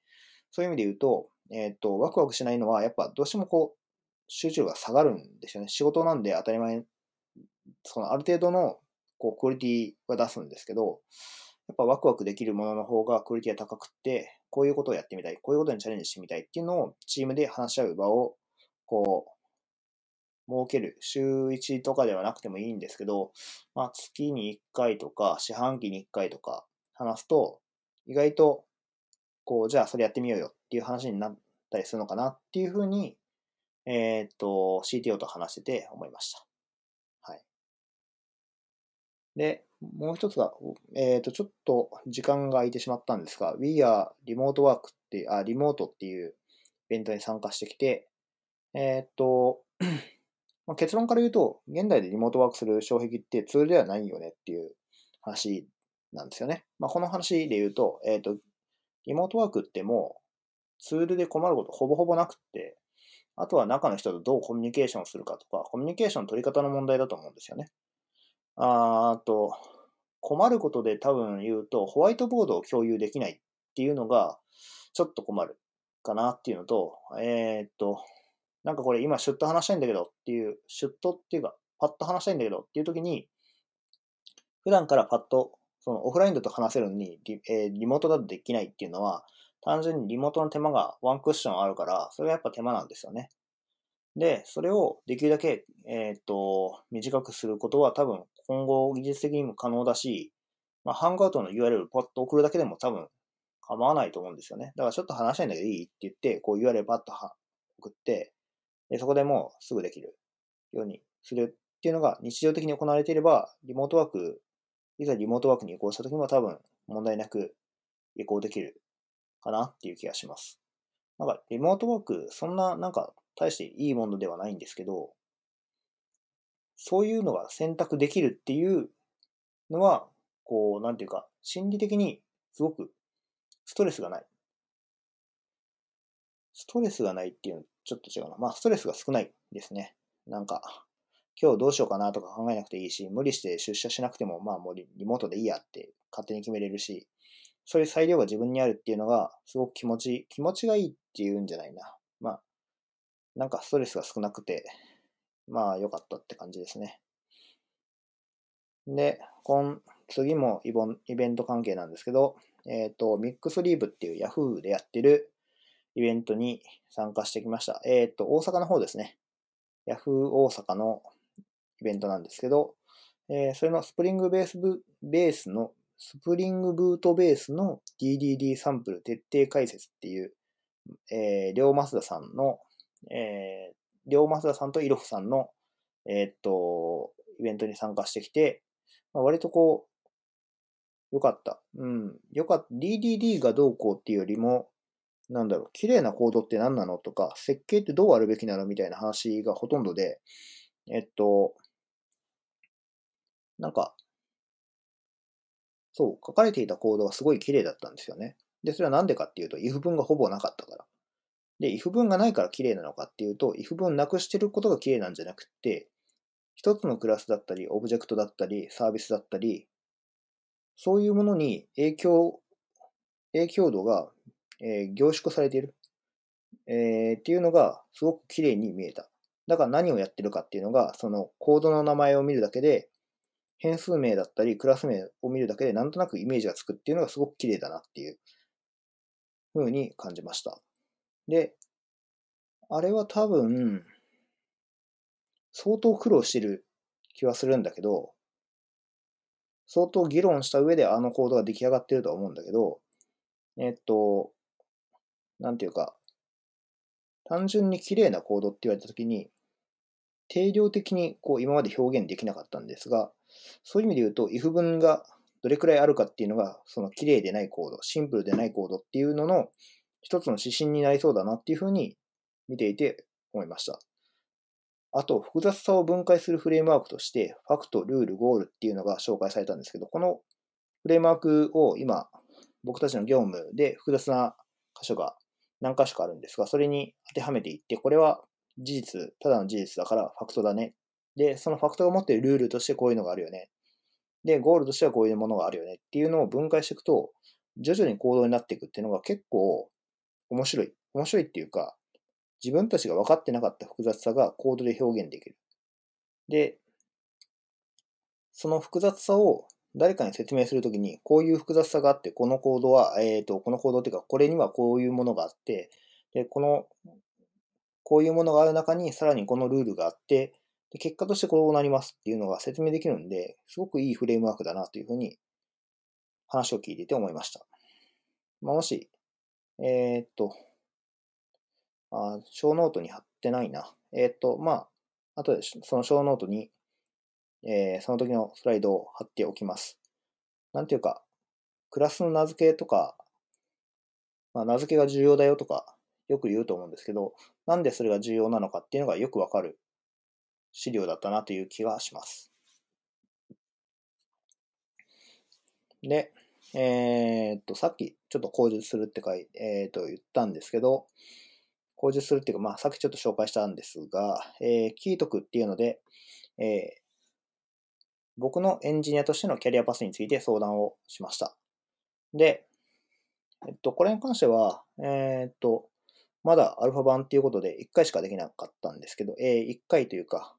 そういう意味で言うと、えっ、と、ワクワクしないのは、やっぱどうしてもこう、集中が下がるんですよね。仕事なんで当たり前、そのある程度のこうクオリティは出すんですけど、やっぱワクワクできるものの方がクオリティが高くって、こういうことをやってみたい、こういうことにチャレンジしてみたいっていうのをチームで話し合う場を、こう、設ける。週1とかではなくてもいいんですけど、まあ、月に1回とか、四半期に1回とか話すと、意外と、こう、じゃあそれやってみようよっていう話になったりするのかなっていうふうに、えー、っと、CTO と話してて思いました。はい。で、もう一つが、えっ、と、ちょっと時間が空いてしまったんですが、We are Remote Work って、あ、リモートっていうイベントに参加してきて、えっ、と、[clears throat] まあ、結論から言うと、現代でリモートワークする障壁ってツールではないよねっていう話なんですよね。まあ、この話で言うと、えっ、と、リモートワークってもうツールで困ることほぼほぼなくって、あとは中の人とどうコミュニケーションするかとか、コミュニケーションの取り方の問題だと思うんですよね。ああと、困ることで多分言うと、ホワイトボードを共有できないっていうのが、ちょっと困るかなっていうのと、えー、っと、なんかこれ今シュッと話したいんだけどっていう、シュッとっていうか、パッと話したいんだけどっていう時に、普段からパッと、そのオフラインだと話せるのにリ、えー、リモートだとできないっていうのは、単純にリモートの手間がワンクッションあるから、それがやっぱ手間なんですよね。で、それをできるだけ、えっ、と、短くすることは多分今後技術的にも可能だし、まあ、ハングアウトの URL をパッと送るだけでも多分構わないと思うんですよね。だからちょっと話したいんだけどいいって言って、こう URL パッと送って、でそこでもうすぐできるようにするっていうのが日常的に行われていれば、リモートワーク、いざリモートワークに移行した時も多分問題なく移行できるかなっていう気がします。なんかリモートワーク、そんななんか大していいものではないんですけど、そういうのが選択できるっていうのは、こう、なんていうか、心理的にすごくストレスがない。ストレスがないっていうのちょっと違うな。まあ、ストレスが少ないですね。なんか、今日どうしようかなとか考えなくていいし、無理して出社しなくても、まあもうリモートでいいやって勝手に決めれるし、そういう裁量が自分にあるっていうのが、すごく気持ち、気持ちがいいっていうんじゃないな。まあ、なんかストレスが少なくて、まあ良かったって感じですね。で、今、次もイボンイベント関係なんですけど、えっ、ー、と、ミックスリーブっていう Yahoo でやってるイベントに参加してきました。えっ、ー、と、大阪の方ですね。Yahoo 大阪のイベントなんですけど、えー、それのスプリングベースブベースの、スプリングブートベースの DDD サンプル徹底解説っていう、えー、両増田さんの、えー、両増田さんとイロフさんの、えー、っと、イベントに参加してきて、まあ、割とこう、よかった。うん。よかった。DDD がどうこうっていうよりも、なんだろう、綺麗なコードって何なのとか、設計ってどうあるべきなのみたいな話がほとんどで、えっと、なんか、そう、書かれていたコードはすごい綺麗だったんですよね。で、それはなんでかっていうと、if 文がほぼなかったから。で、if 文がないから綺麗なのかっていうと、if 文なくしてることが綺麗なんじゃなくって、一つのクラスだったり、オブジェクトだったり、サービスだったり、そういうものに影響、影響度が、えー、凝縮されている、えー、っていうのがすごく綺麗に見えた。だから何をやってるかっていうのが、そのコードの名前を見るだけで、変数名だったり、クラス名を見るだけで、なんとなくイメージがつくっていうのがすごく綺麗だなっていう風に感じました。で、あれは多分、相当苦労してる気はするんだけど、相当議論した上であのコードが出来上がってるとは思うんだけど、えっと、なんていうか、単純に綺麗なコードって言われたときに、定量的にこう今まで表現できなかったんですが、そういう意味で言うと、if 文がどれくらいあるかっていうのが、その綺麗でないコード、シンプルでないコードっていうのの一つの指針になりそうだなっていうふうに見ていて思いました。あと、複雑さを分解するフレームワークとして、ファクト、ルール、ゴールっていうのが紹介されたんですけど、このフレームワークを今、僕たちの業務で複雑な箇所が何箇所かあるんですが、それに当てはめていって、これは事実、ただの事実だからファクトだね。で、そのファクトが持っているルールとしてこういうのがあるよね。で、ゴールとしてはこういうものがあるよねっていうのを分解していくと、徐々に行動になっていくっていうのが結構面白い。面白いっていうか、自分たちが分かってなかった複雑さがコードで表現できる。で、その複雑さを誰かに説明するときに、こういう複雑さがあって、このコードは、えっ、ー、と、このコードっていうか、これにはこういうものがあって、で、この、こういうものがある中に、さらにこのルールがあって、で、結果としてこうなりますっていうのが説明できるんで、すごくいいフレームワークだなというふうに話を聞いていて思いました。まあ、もし、えー、っと、あ、ショーノートに貼ってないな。えー、っと、まあ、後でそのショーノートに、えー、その時のスライドを貼っておきます。なんていうか、クラスの名付けとか、まあ、名付けが重要だよとか、よく言うと思うんですけど、なんでそれが重要なのかっていうのがよくわかる資料だったなという気がします。で、えー、っと、さっきちょっと口述するって書いえー、っと言ったんですけど、口述するっていうか、まあ、さっきちょっと紹介したんですが、えー、キートクっていうので、えー、僕のエンジニアとしてのキャリアパスについて相談をしました。で、えっと、これに関しては、えー、っと、まだアルファ版っていうことで1回しかできなかったんですけど、えー、1回というか、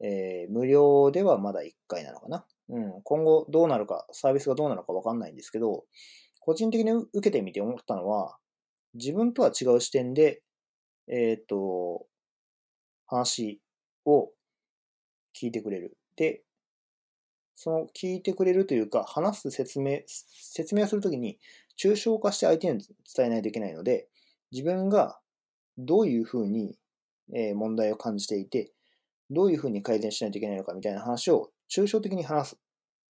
えー、無料ではまだ1回なのかな。うん、今後どうなるか、サービスがどうなるかわかんないんですけど、個人的に受けてみて思ったのは、自分とは違う視点で、えっ、ー、と、話を聞いてくれる。で、その聞いてくれるというか、話す説明、説明をするときに抽象化して相手に伝えないといけないので、自分がどういうふうに問題を感じていて、どういうふうに改善しないといけないのかみたいな話を抽象的に話す。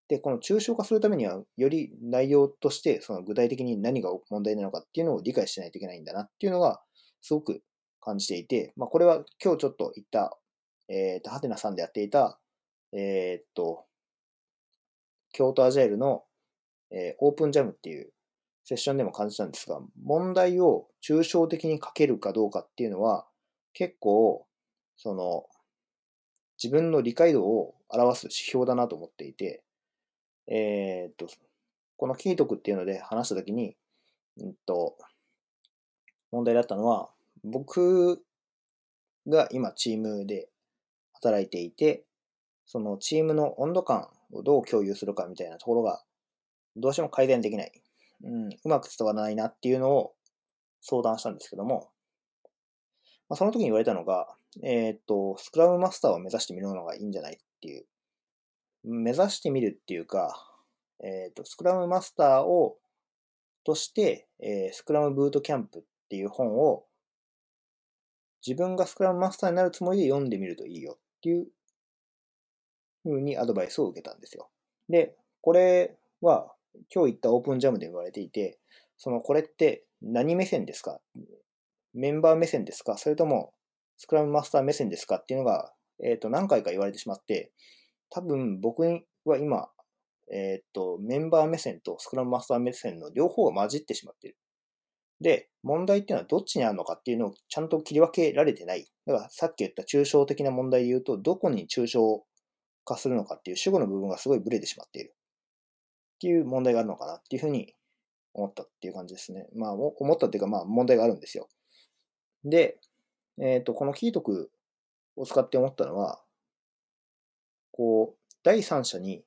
で、この抽象化するためには、より内容として、その具体的に何が問題なのかっていうのを理解しないといけないんだなっていうのが、すごく感じていて、まあ、これは今日ちょっと言った、えっ、ー、と、ハテナさんでやっていた、えっ、と、京都アジャイルの、えー、オープンジャムっていうセッションでも感じたんですが、問題を抽象的に書けるかどうかっていうのは、結構、その、自分の理解度を表す指標だなと思っていて、えー、っと、このキートクっていうので話したときに、うんと、問題だったのは、僕が今チームで働いていて、そのチームの温度感をどう共有するかみたいなところが、どうしても改善できない。うん、うまく伝わらないなっていうのを相談したんですけども、まあ、その時に言われたのが、えー、っと、スクラムマスターを目指してみるのがいいんじゃないっていう。目指してみるっていうか、えー、っと、スクラムマスターを、として、えー、スクラムブートキャンプっていう本を、自分がスクラムマスターになるつもりで読んでみるといいよっていうふうにアドバイスを受けたんですよ。で、これは今日言ったオープンジャムで言われていて、そのこれって何目線ですか？メンバー目線ですか？それともスクラムマスター目線ですか？っていうのが、えっ、と、何回か言われてしまって、多分僕は今、えっ、と、メンバー目線とスクラムマスター目線の両方が混じってしまっている。で、問題っていうのはどっちにあるのかっていうのをちゃんと切り分けられてない。だからさっき言った抽象的な問題で言うと、どこに抽象化するのかっていう主語の部分がすごいブレてしまっている。っていう問題があるのかなっていうふうに思ったっていう感じですね。まあ、思ったっていうか、まあ問題があるんですよ。で、えっ、ー、と、このキートクを使って思ったのは、こう、第三者に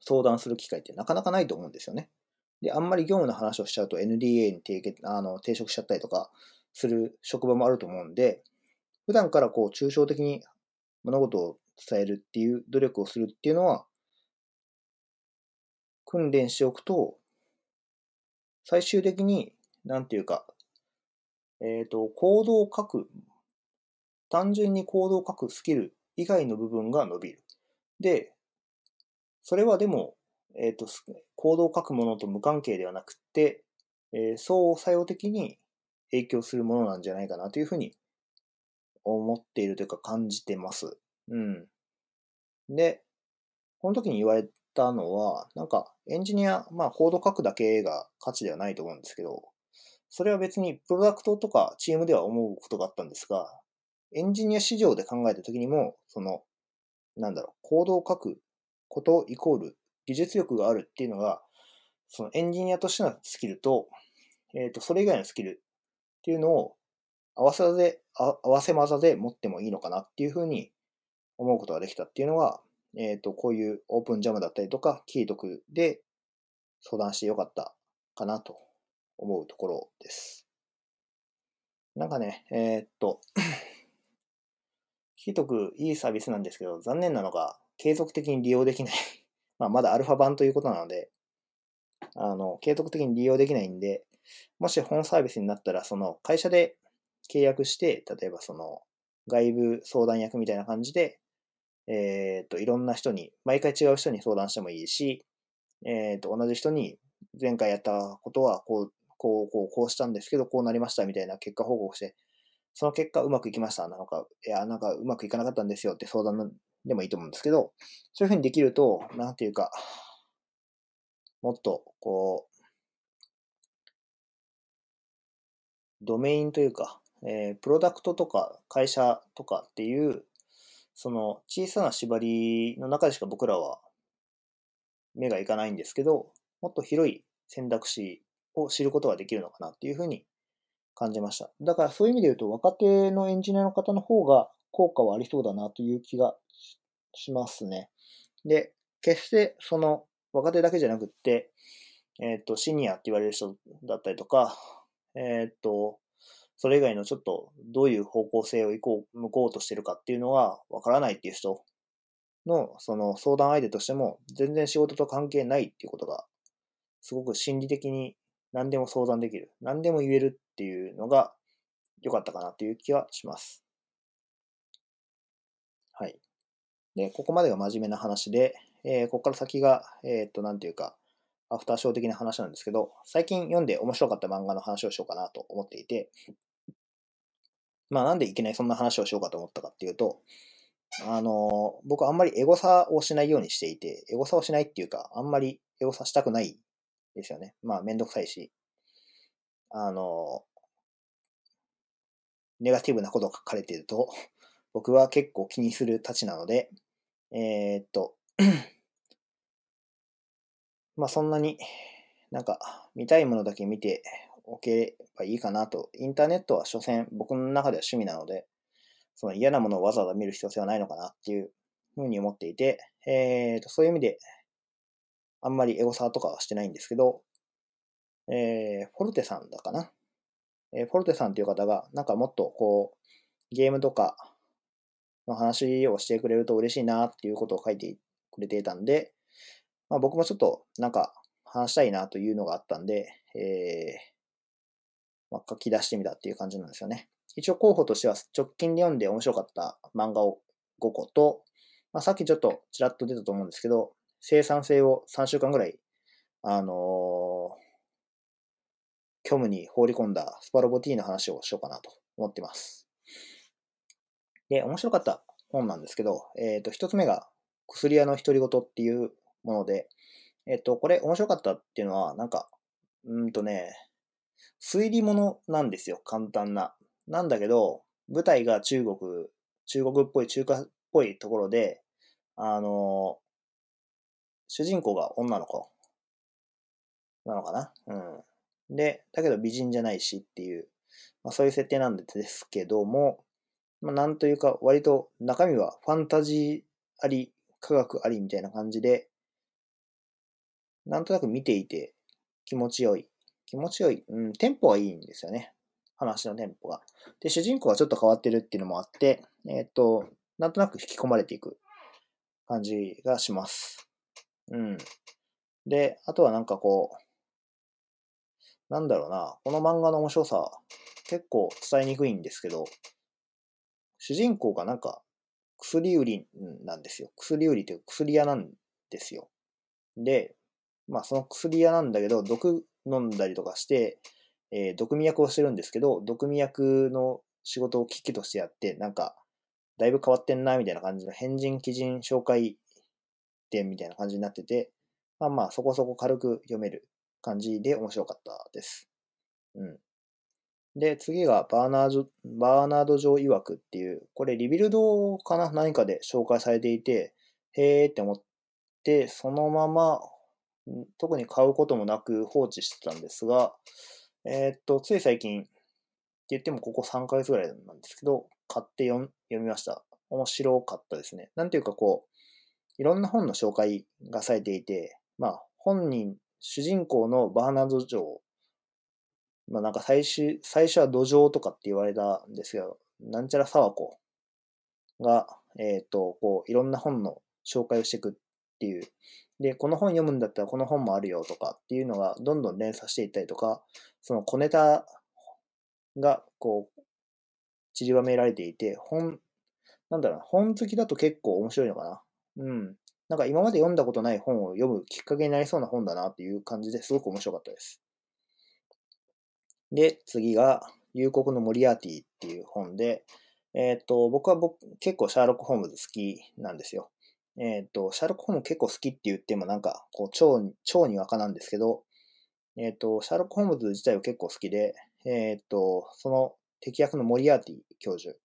相談する機会ってなかなかないと思うんですよね。で、あんまり業務の話をしちゃうと NDA に提あの抵触しちゃったりとかする職場もあると思うんで、普段からこう、抽象的に物事を伝えるっていう努力をするっていうのは、訓練しておくと、最終的に、なんていうか、えっ、ー、と、コードを書く、単純にコードを書くスキル以外の部分が伸びる。で、それはでも、えっ、ー、と、コードを書くものと無関係ではなくて、えー、相作用的に影響するものなんじゃないかなというふうに思っているというか感じてます。うん。で、この時に言われたのは、なんかエンジニア、まあコード書くだけが価値ではないと思うんですけど、それは別にプロダクトとかチームでは思うことがあったんですが、エンジニア市場で考えたときにも、その、なんだろう、コードを書くことイコール技術力があるっていうのが、そのエンジニアとしてのスキルと、えっ、ー、と、それ以外のスキルっていうのを合わせ技で、合わせ技で持ってもいいのかなっていうふうに思うことができたっていうのは、えっ、ー、と、こういうオープンジャムだったりとか、キートクで相談してよかったかなと思うところです。なんかね、えー、っと、ひどくいいサービスなんですけど、残念なのが、継続的に利用できない。[laughs] まあ、まだアルファ版ということなので、あの、継続的に利用できないんで、もし本サービスになったら、その会社で契約して、例えばその外部相談役みたいな感じで、えっ、ー、と、いろんな人に、毎回違う人に相談してもいいし、えっ、ー、と、同じ人に前回やったことはこう、こう、こう、こうしたんですけど、こうなりましたみたいな結果報告して、その結果うまくいきました。なのか、いや、なんかうまくいかなかったんですよ。って相談でもいいと思うんですけど、そういうふうにできると、なんていうか、もっと、こう、ドメインというか、えー、プロダクトとか会社とかっていう、その小さな縛りの中でしか僕らは目がいかないんですけど、もっと広い選択肢を知ることができるのかなっていうふうに感じました。だからそういう意味で言うと、若手のエンジニアの方の方が効果はありそうだなという気がしますね。で、決してその若手だけじゃなくって、えっ、ー、と、シニアって言われる人だったりとか、えっ、ー、と、それ以外のちょっとどういう方向性を行こう、向こうとしてるかっていうのはわからないっていう人のその相談相手としても全然仕事と関係ないっていうことがすごく心理的に何でも相談できる。何でも言えるっていうのが良かったかなという気はします。はい。で、ここまでが真面目な話で、えー、ここから先が、えー、っと、なんていうか、アフターショー的な話なんですけど、最近読んで面白かった漫画の話をしようかなと思っていて、まあなんでいきなりそんな話をしようかと思ったかっていうと、あの、僕あんまりエゴサをしないようにしていて、エゴサをしないっていうか、あんまりエゴサしたくないですよね。まあ、めんどくさいし、あの、ネガティブなことが書かれていると、[laughs] 僕は結構気にするたちなので、えー、っと、[clears throat] まあそんなになんか見たいものだけ見ておけばいいかなと。インターネットは所詮僕の中では趣味なので、その嫌なものをわざわざ見る必要性はないのかなっていうふうに思っていて、えー、とそういう意味であんまりエゴサーとかはしてないんですけど、えー、フォルテさんだかな。えー、フォルテさんっていう方が、なんかもっとこう、ゲームとかの話をしてくれると嬉しいなっていうことを書いてくれていたんで、まあ、僕もちょっとなんか話したいなというのがあったんで、えー、まあ、書き出してみたっていう感じなんですよね。一応候補としては直近で読んで面白かった漫画を5個と、まあ、さっきちょっとちらっと出たと思うんですけど、生産性を3週間ぐらい、あのー、虚無に放り込んだスパロボ T の話をしようかなと思ってます。で、面白かった本なんですけど、えっ、ー、と、一つ目が、薬屋の独り言っていうもので、えっ、ー、と、これ面白かったっていうのは、なんか、うんとね、推理物なんですよ、簡単な。なんだけど、舞台が中国、中国っぽい、中華っぽいところで、あの主人公が女の子なのかな？うん。で、だけど美人じゃないしっていう、まあ、そういう設定なんですけども、まあ、なんというか、割と中身はファンタジーあり、科学ありみたいな感じで、なんとなく見ていて気持ちよい。気持ちよい。うん、テンポはいいんですよね。話のテンポが。で、主人公はちょっと変わってるっていうのもあって、えっ、と、なんとなく引き込まれていく感じがします。うん。で、あとはなんかこう、なんだろうな、この漫画の面白さ、結構伝えにくいんですけど、主人公がなんか薬売りなんですよ。薬売りという薬屋なんですよ。で、まあその薬屋なんだけど、毒飲んだりとかして、えー、毒味役をしてるんですけど、毒味役の仕事を危機としてやって、なんか、だいぶ変わってんな、みたいな感じの変人、基人紹介点みたいな感じになってて、まあまあそこそこ軽く読める感じで面白かったです。うん。で、次がバーナード、バーナード上曰くっていう、これリビルドかな？何かで紹介されていて、へーって思って、そのまま、特に買うこともなく放置してたんですが、えー、っと、つい最近って言ってもここ3ヶ月ぐらいなんですけど、買って読みました。面白かったですね。なんていうかこう、いろんな本の紹介がされていて、まあ、本人、主人公のバーナード・ジョー、まあなんか最初、最初は土壌とかって言われたんですけど、なんちゃら沢子が、えっ、と、こう、いろんな本の紹介をしていくっていう。で、この本読むんだったらこの本もあるよとかっていうのがどんどん連鎖していったりとか、その小ネタがこう、散りばめられていて、本、なんだろうな、本好きだと結構面白いのかな。うん。なんか今まで読んだことない本を読むきっかけになりそうな本だなっていう感じですごく面白かったです。で、次が、夕刻のモリアーティっていう本で、えっ、ー、と、僕は僕、結構シャーロック・ホームズ好きなんですよ。えっ、ー、と、シャーロック・ホームズ結構好きって言ってもなんか、こう、超、超にわかなんですけど、えっ、ー、と、シャーロック・ホームズ自体は結構好きで、えっ、と、その敵役のモリアーティ教授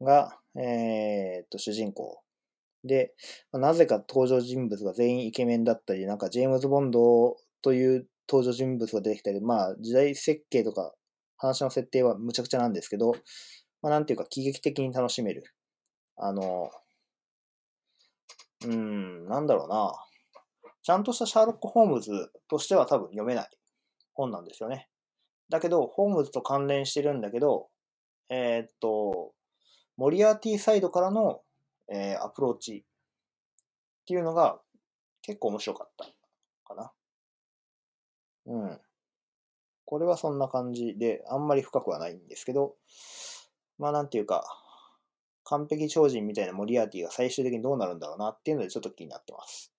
が、えっ、と、主人公で、なぜか登場人物が全員イケメンだったり、なんかジェームズ・ボンドという登場人物が出てきたり、まあ、時代設計とか話の設定はむちゃくちゃなんですけど、まあ、なんていうか、喜劇的に楽しめる。あの、うーん、なんだろうな。ちゃんとしたシャーロック・ホームズとしては多分読めない本なんですよね。だけど、ホームズと関連してるんだけど、えー、っと、モリアーティサイドからの、えー、アプローチっていうのが結構面白かったかな。うん。これはそんな感じで、あんまり深くはないんですけど、まあなんていうか、完璧超人みたいなモリアーティが最終的にどうなるんだろうなっていうのでちょっと気になってます。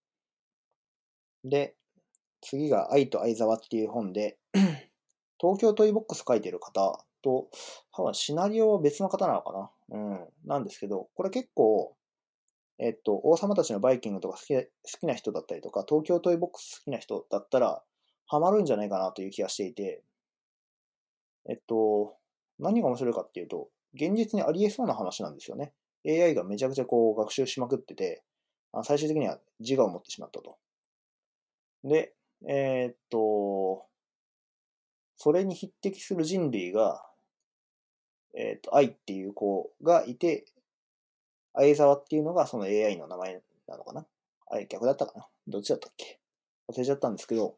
で、次が愛と相沢っていう本で [clears throat] 東京トイボックス書いてる方と、多分シナリオは別の方なのかなうん。なんですけど、これ結構、えっと、王様たちのバイキングとか好き好きな人だったりとか、東京トイボックス好きな人だったら、ハマるんじゃないかなという気がしていて、えっと、何が面白いかっていうと、現実にありえそうな話なんですよね。AI がめちゃくちゃこう学習しまくってて、最終的には自我を持ってしまったと。で、えー、っと、それに匹敵する人類が、えー、っと、愛っていう子がいて、相沢っていうのがその AI の名前なのかな？あれ逆だったかな？どっちだったっけ？忘れちゃったんですけど、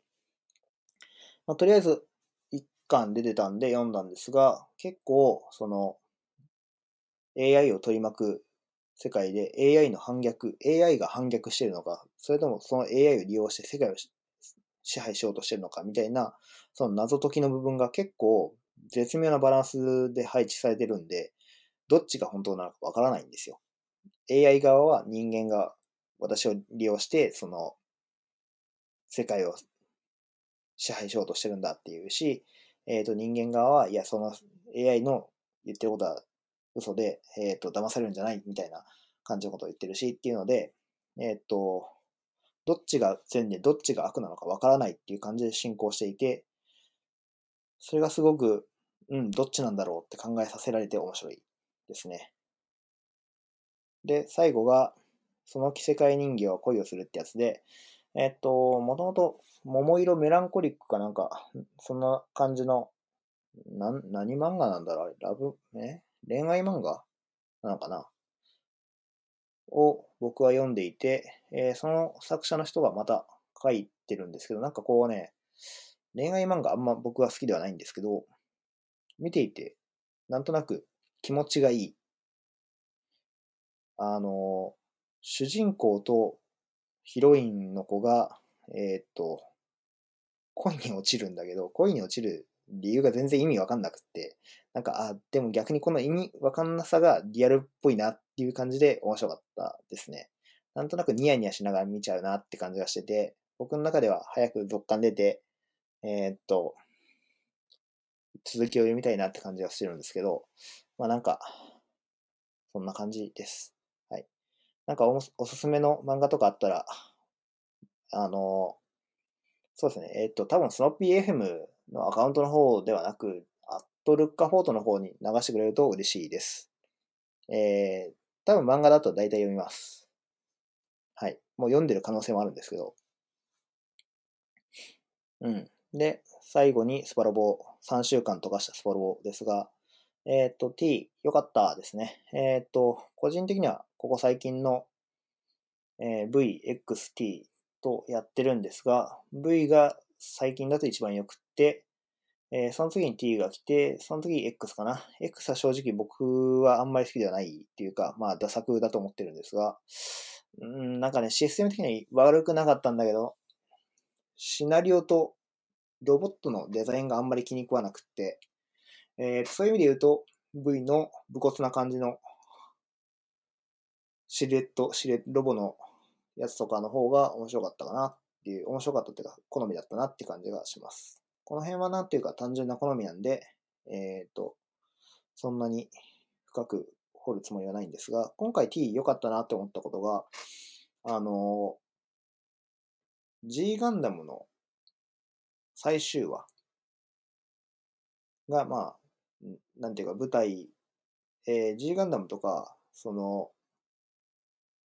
まあ、とりあえず一巻出てたんで読んだんですが、結構その AI を取り巻く世界で AI の反逆、AI が反逆してるのか、それともその AI を利用して世界を支配しようとしてるのかみたいな、その謎解きの部分が結構絶妙なバランスで配置されてるんで、どっちが本当なのかわからないんですよ。AI 側は人間が私を利用して、その世界を支配しようとしてるんだっていうし、えっ、ー、と人間側は、いや、その AI の言ってることは嘘で、えっ、ー、と、騙されるんじゃないみたいな感じのことを言ってるしっていうので、えっ、ー、と、どっちが善でどっちが悪なのかわからないっていう感じで進行していて、それがすごく、うん、どっちなんだろうって考えさせられて面白いですね。で、最後が、その着せ替え人形は恋をするってやつで、えっと、もともと、桃色メランコリックかなんか、そんな感じの、な、何漫画なんだろうあれ、ラブ、え？恋愛漫画？なのかな？を僕は読んでいて、えー、その作者の人がまた書いてるんですけど、なんかこうね、恋愛漫画あんま僕は好きではないんですけど、見ていて、なんとなく気持ちがいい。あの、主人公とヒロインの子が、えー、っと、恋に落ちるんだけど、恋に落ちる理由が全然意味わかんなくって、なんか、あ、でも逆にこの意味わかんなさがリアルっぽいなっていう感じで面白かったですね。なんとなくニヤニヤしながら見ちゃうなって感じがしてて、僕の中では早く続刊出て、えー、っと、続きを読みたいなって感じがしてるんですけど、まあなんか、そんな感じです。はい。なんかおおすすめの漫画とかあったら、あの、そうですね、えー、っと、多分スノッピー FM のアカウントの方ではなく、アットルッカフォートの方に流してくれると嬉しいです。えー、多分漫画だと大体読みます。はい。もう読んでる可能性もあるんですけど。うん。で、最後にスパロボ、3週間溶かしたスパロボですが、えっ、ー、と、T、よかったですね。えっ、ー、と、個人的にはここ最近の、えー、VXT とやってるんですが、V が最近だと一番良くって、えー、その次に T が来て、その次 X かな。X は正直僕はあんまり好きではないっていうか、まあ、打作だと思ってるんですが、うん、なんかね、システム的には悪くなかったんだけど、シナリオとロボットのデザインがあんまり気に食わなくって、えー、そういう意味で言うと、V の武骨な感じのシルエット、シルエット、ロボのやつとかの方が面白かったかなっていう、面白かったっていうか、好みだったなって感じがします。この辺はなんていうか単純な好みなんで、えっ、ー、と、そんなに深く掘るつもりはないんですが、今回 T 良かったなって思ったことが、あの、G ガンダムの最終話が、まあ、なんていうか舞台、えー、G ガンダムとか、その、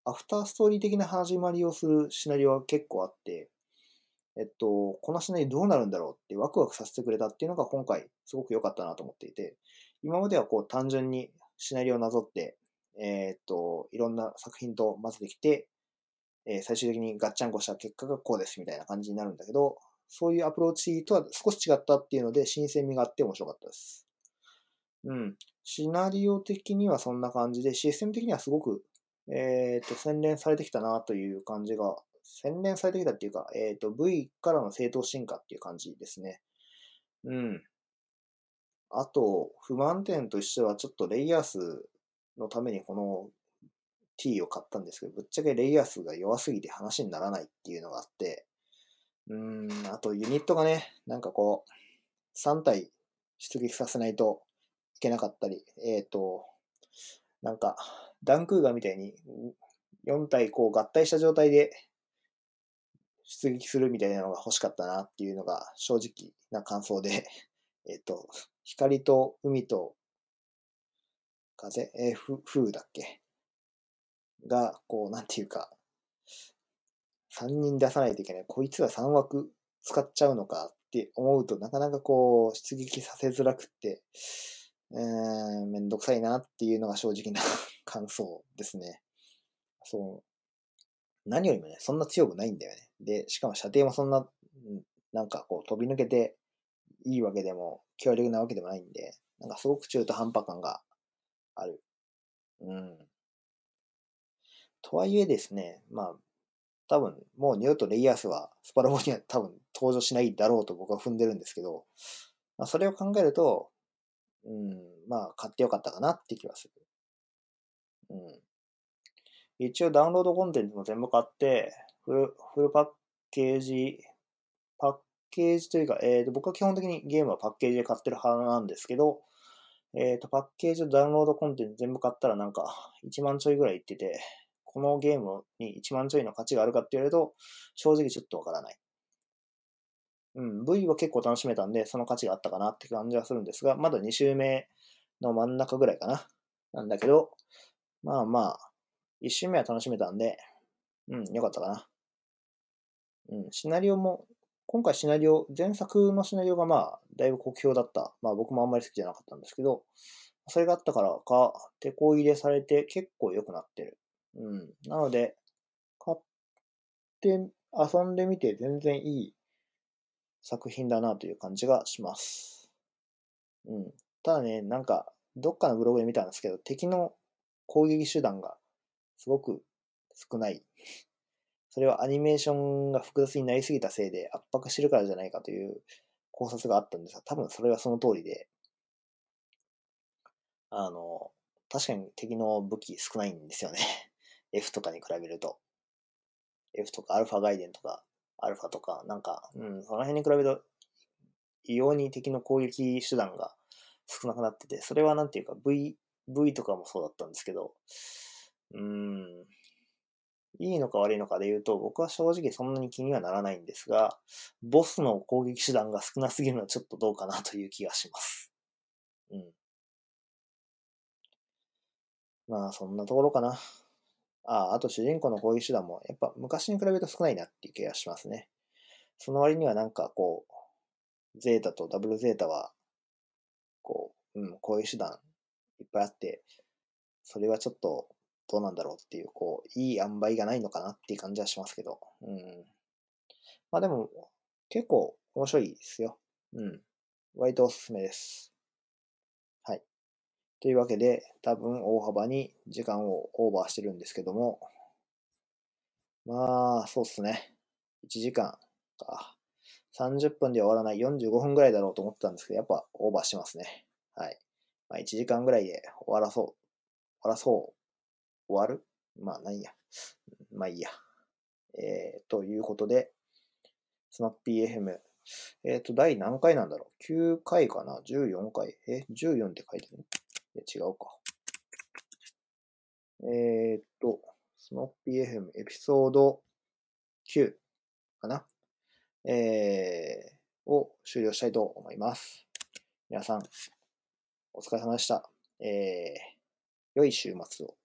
アフターストーリー的な始まりをするシナリオは結構あって、えっと、このシナリオどうなるんだろうってワクワクさせてくれたっていうのが今回すごく良かったなと思っていて、今まではこう単純にシナリオをなぞって、えー、っと、いろんな作品と混ぜてきて、えー、最終的にガッチャンコした結果がこうですみたいな感じになるんだけど、そういうアプローチとは少し違ったっていうので、新鮮味があって面白かったです。うん。シナリオ的にはそんな感じで、システム的にはすごく、えっ、と、洗練されてきたなという感じが、洗練されてきたっていうか、えっ、と、V からの正当進化っていう感じですね。うん。あと、不満点としては、ちょっとレイヤー数のためにこの T を買ったんですけど、ぶっちゃけレイヤー数が弱すぎて話にならないっていうのがあって、うん、あとユニットがね、なんかこう、3体出撃させないといけなかったり、えっ、ー、と、なんか、ダンクーガーみたいに4体こう合体した状態で出撃するみたいなのが欲しかったなっていうのが正直な感想で、[laughs] えっ、ー、と、光と海と風、えー、風だっけ？が、こう、なんていうか、3人出さないといけない。こいつは3枠使っちゃうのかって思うとなかなかこう、出撃させづらくって、えー、めんどくさいなっていうのが正直な [laughs] 感想ですね。そう。何よりもね、そんな強くないんだよね。で、しかも射程もそんな、なんかこう飛び抜けていいわけでも、強力なわけでもないんで、なんかすごく中途半端感がある。うん。とはいえですね、まあ、多分、もう二度とレイヤースはスパロボには多分登場しないだろうと僕は踏んでるんですけど、まあ、それを考えると、うん、まあ、買ってよかったかなって気はする。うん。一応ダウンロードコンテンツも全部買って、フル、フルパッケージ、パッケージというか、えっ、ー、と、僕は基本的にゲームはパッケージで買ってる派なんですけど、えっ、ー、と、パッケージとダウンロードコンテンツ全部買ったらなんか1万ちょいぐらいいってて、このゲームに1万ちょいの価値があるかって言われると、正直ちょっとわからない。うん、V は結構楽しめたんで、その価値があったかなって感じはするんですが、まだ2周目の真ん中ぐらいかな。なんだけど、まあまあ、1周目は楽しめたんで、うん、よかったかな。うん、シナリオも、今回シナリオ、前作のシナリオがまあ、だいぶ酷評だった。まあ僕もあんまり好きじゃなかったんですけど、それがあったからか、手こ入れされて結構良くなってる。うん。なので、買って遊んでみて全然いい作品だなという感じがします。うん。ただね、なんか、どっかのブログで見たんですけど、敵の攻撃手段がすごく少ない。それはアニメーションが複雑になりすぎたせいで圧迫してるからじゃないかという考察があったんですが、多分それはその通りで、あの、確かに敵の武器少ないんですよね。F とかに比べると。F とかアルファガイデンとか、アルファとか、なんか、うん、その辺に比べると、異様に敵の攻撃手段が少なくなってて、それはなんていうか V、V とかもそうだったんですけど、うーん、いいのか悪いのかで言うと、僕は正直そんなに気にはならないんですが、ボスの攻撃手段が少なすぎるのはちょっとどうかなという気がします。うん。まあ、そんなところかな。ああ、あと主人公の攻撃手段も、やっぱ昔に比べると少ないなっていう気がしますね。その割にはなんかこう、ゼータとダブルゼータは、こう、うん、攻撃手段いっぱいあって、それはちょっとどうなんだろうっていう、こう、いい塩梅がないのかなっていう感じはしますけど。うん。まあでも、結構面白いですよ。うん。割とおすすめです。というわけで、多分大幅に時間をオーバーしてるんですけども、まあ、そうっすね。1時間か。30分で終わらない45分ぐらいだろうと思ってたんですけど、やっぱオーバーしてますね。はい。まあ、1時間ぐらいで終わらそう。終わらそう。終わる？まあ、ないや。まあいいや。えー、ということで、スナッピー FM。えっ、と、第何回なんだろう ?9 回かな ?14 回？え ?14 って書いてる？いや、違うか。えっ、と、スノッピー FM エピソード9かな？えー、を終了したいと思います。皆さん、お疲れ様でした。えー、良い週末を。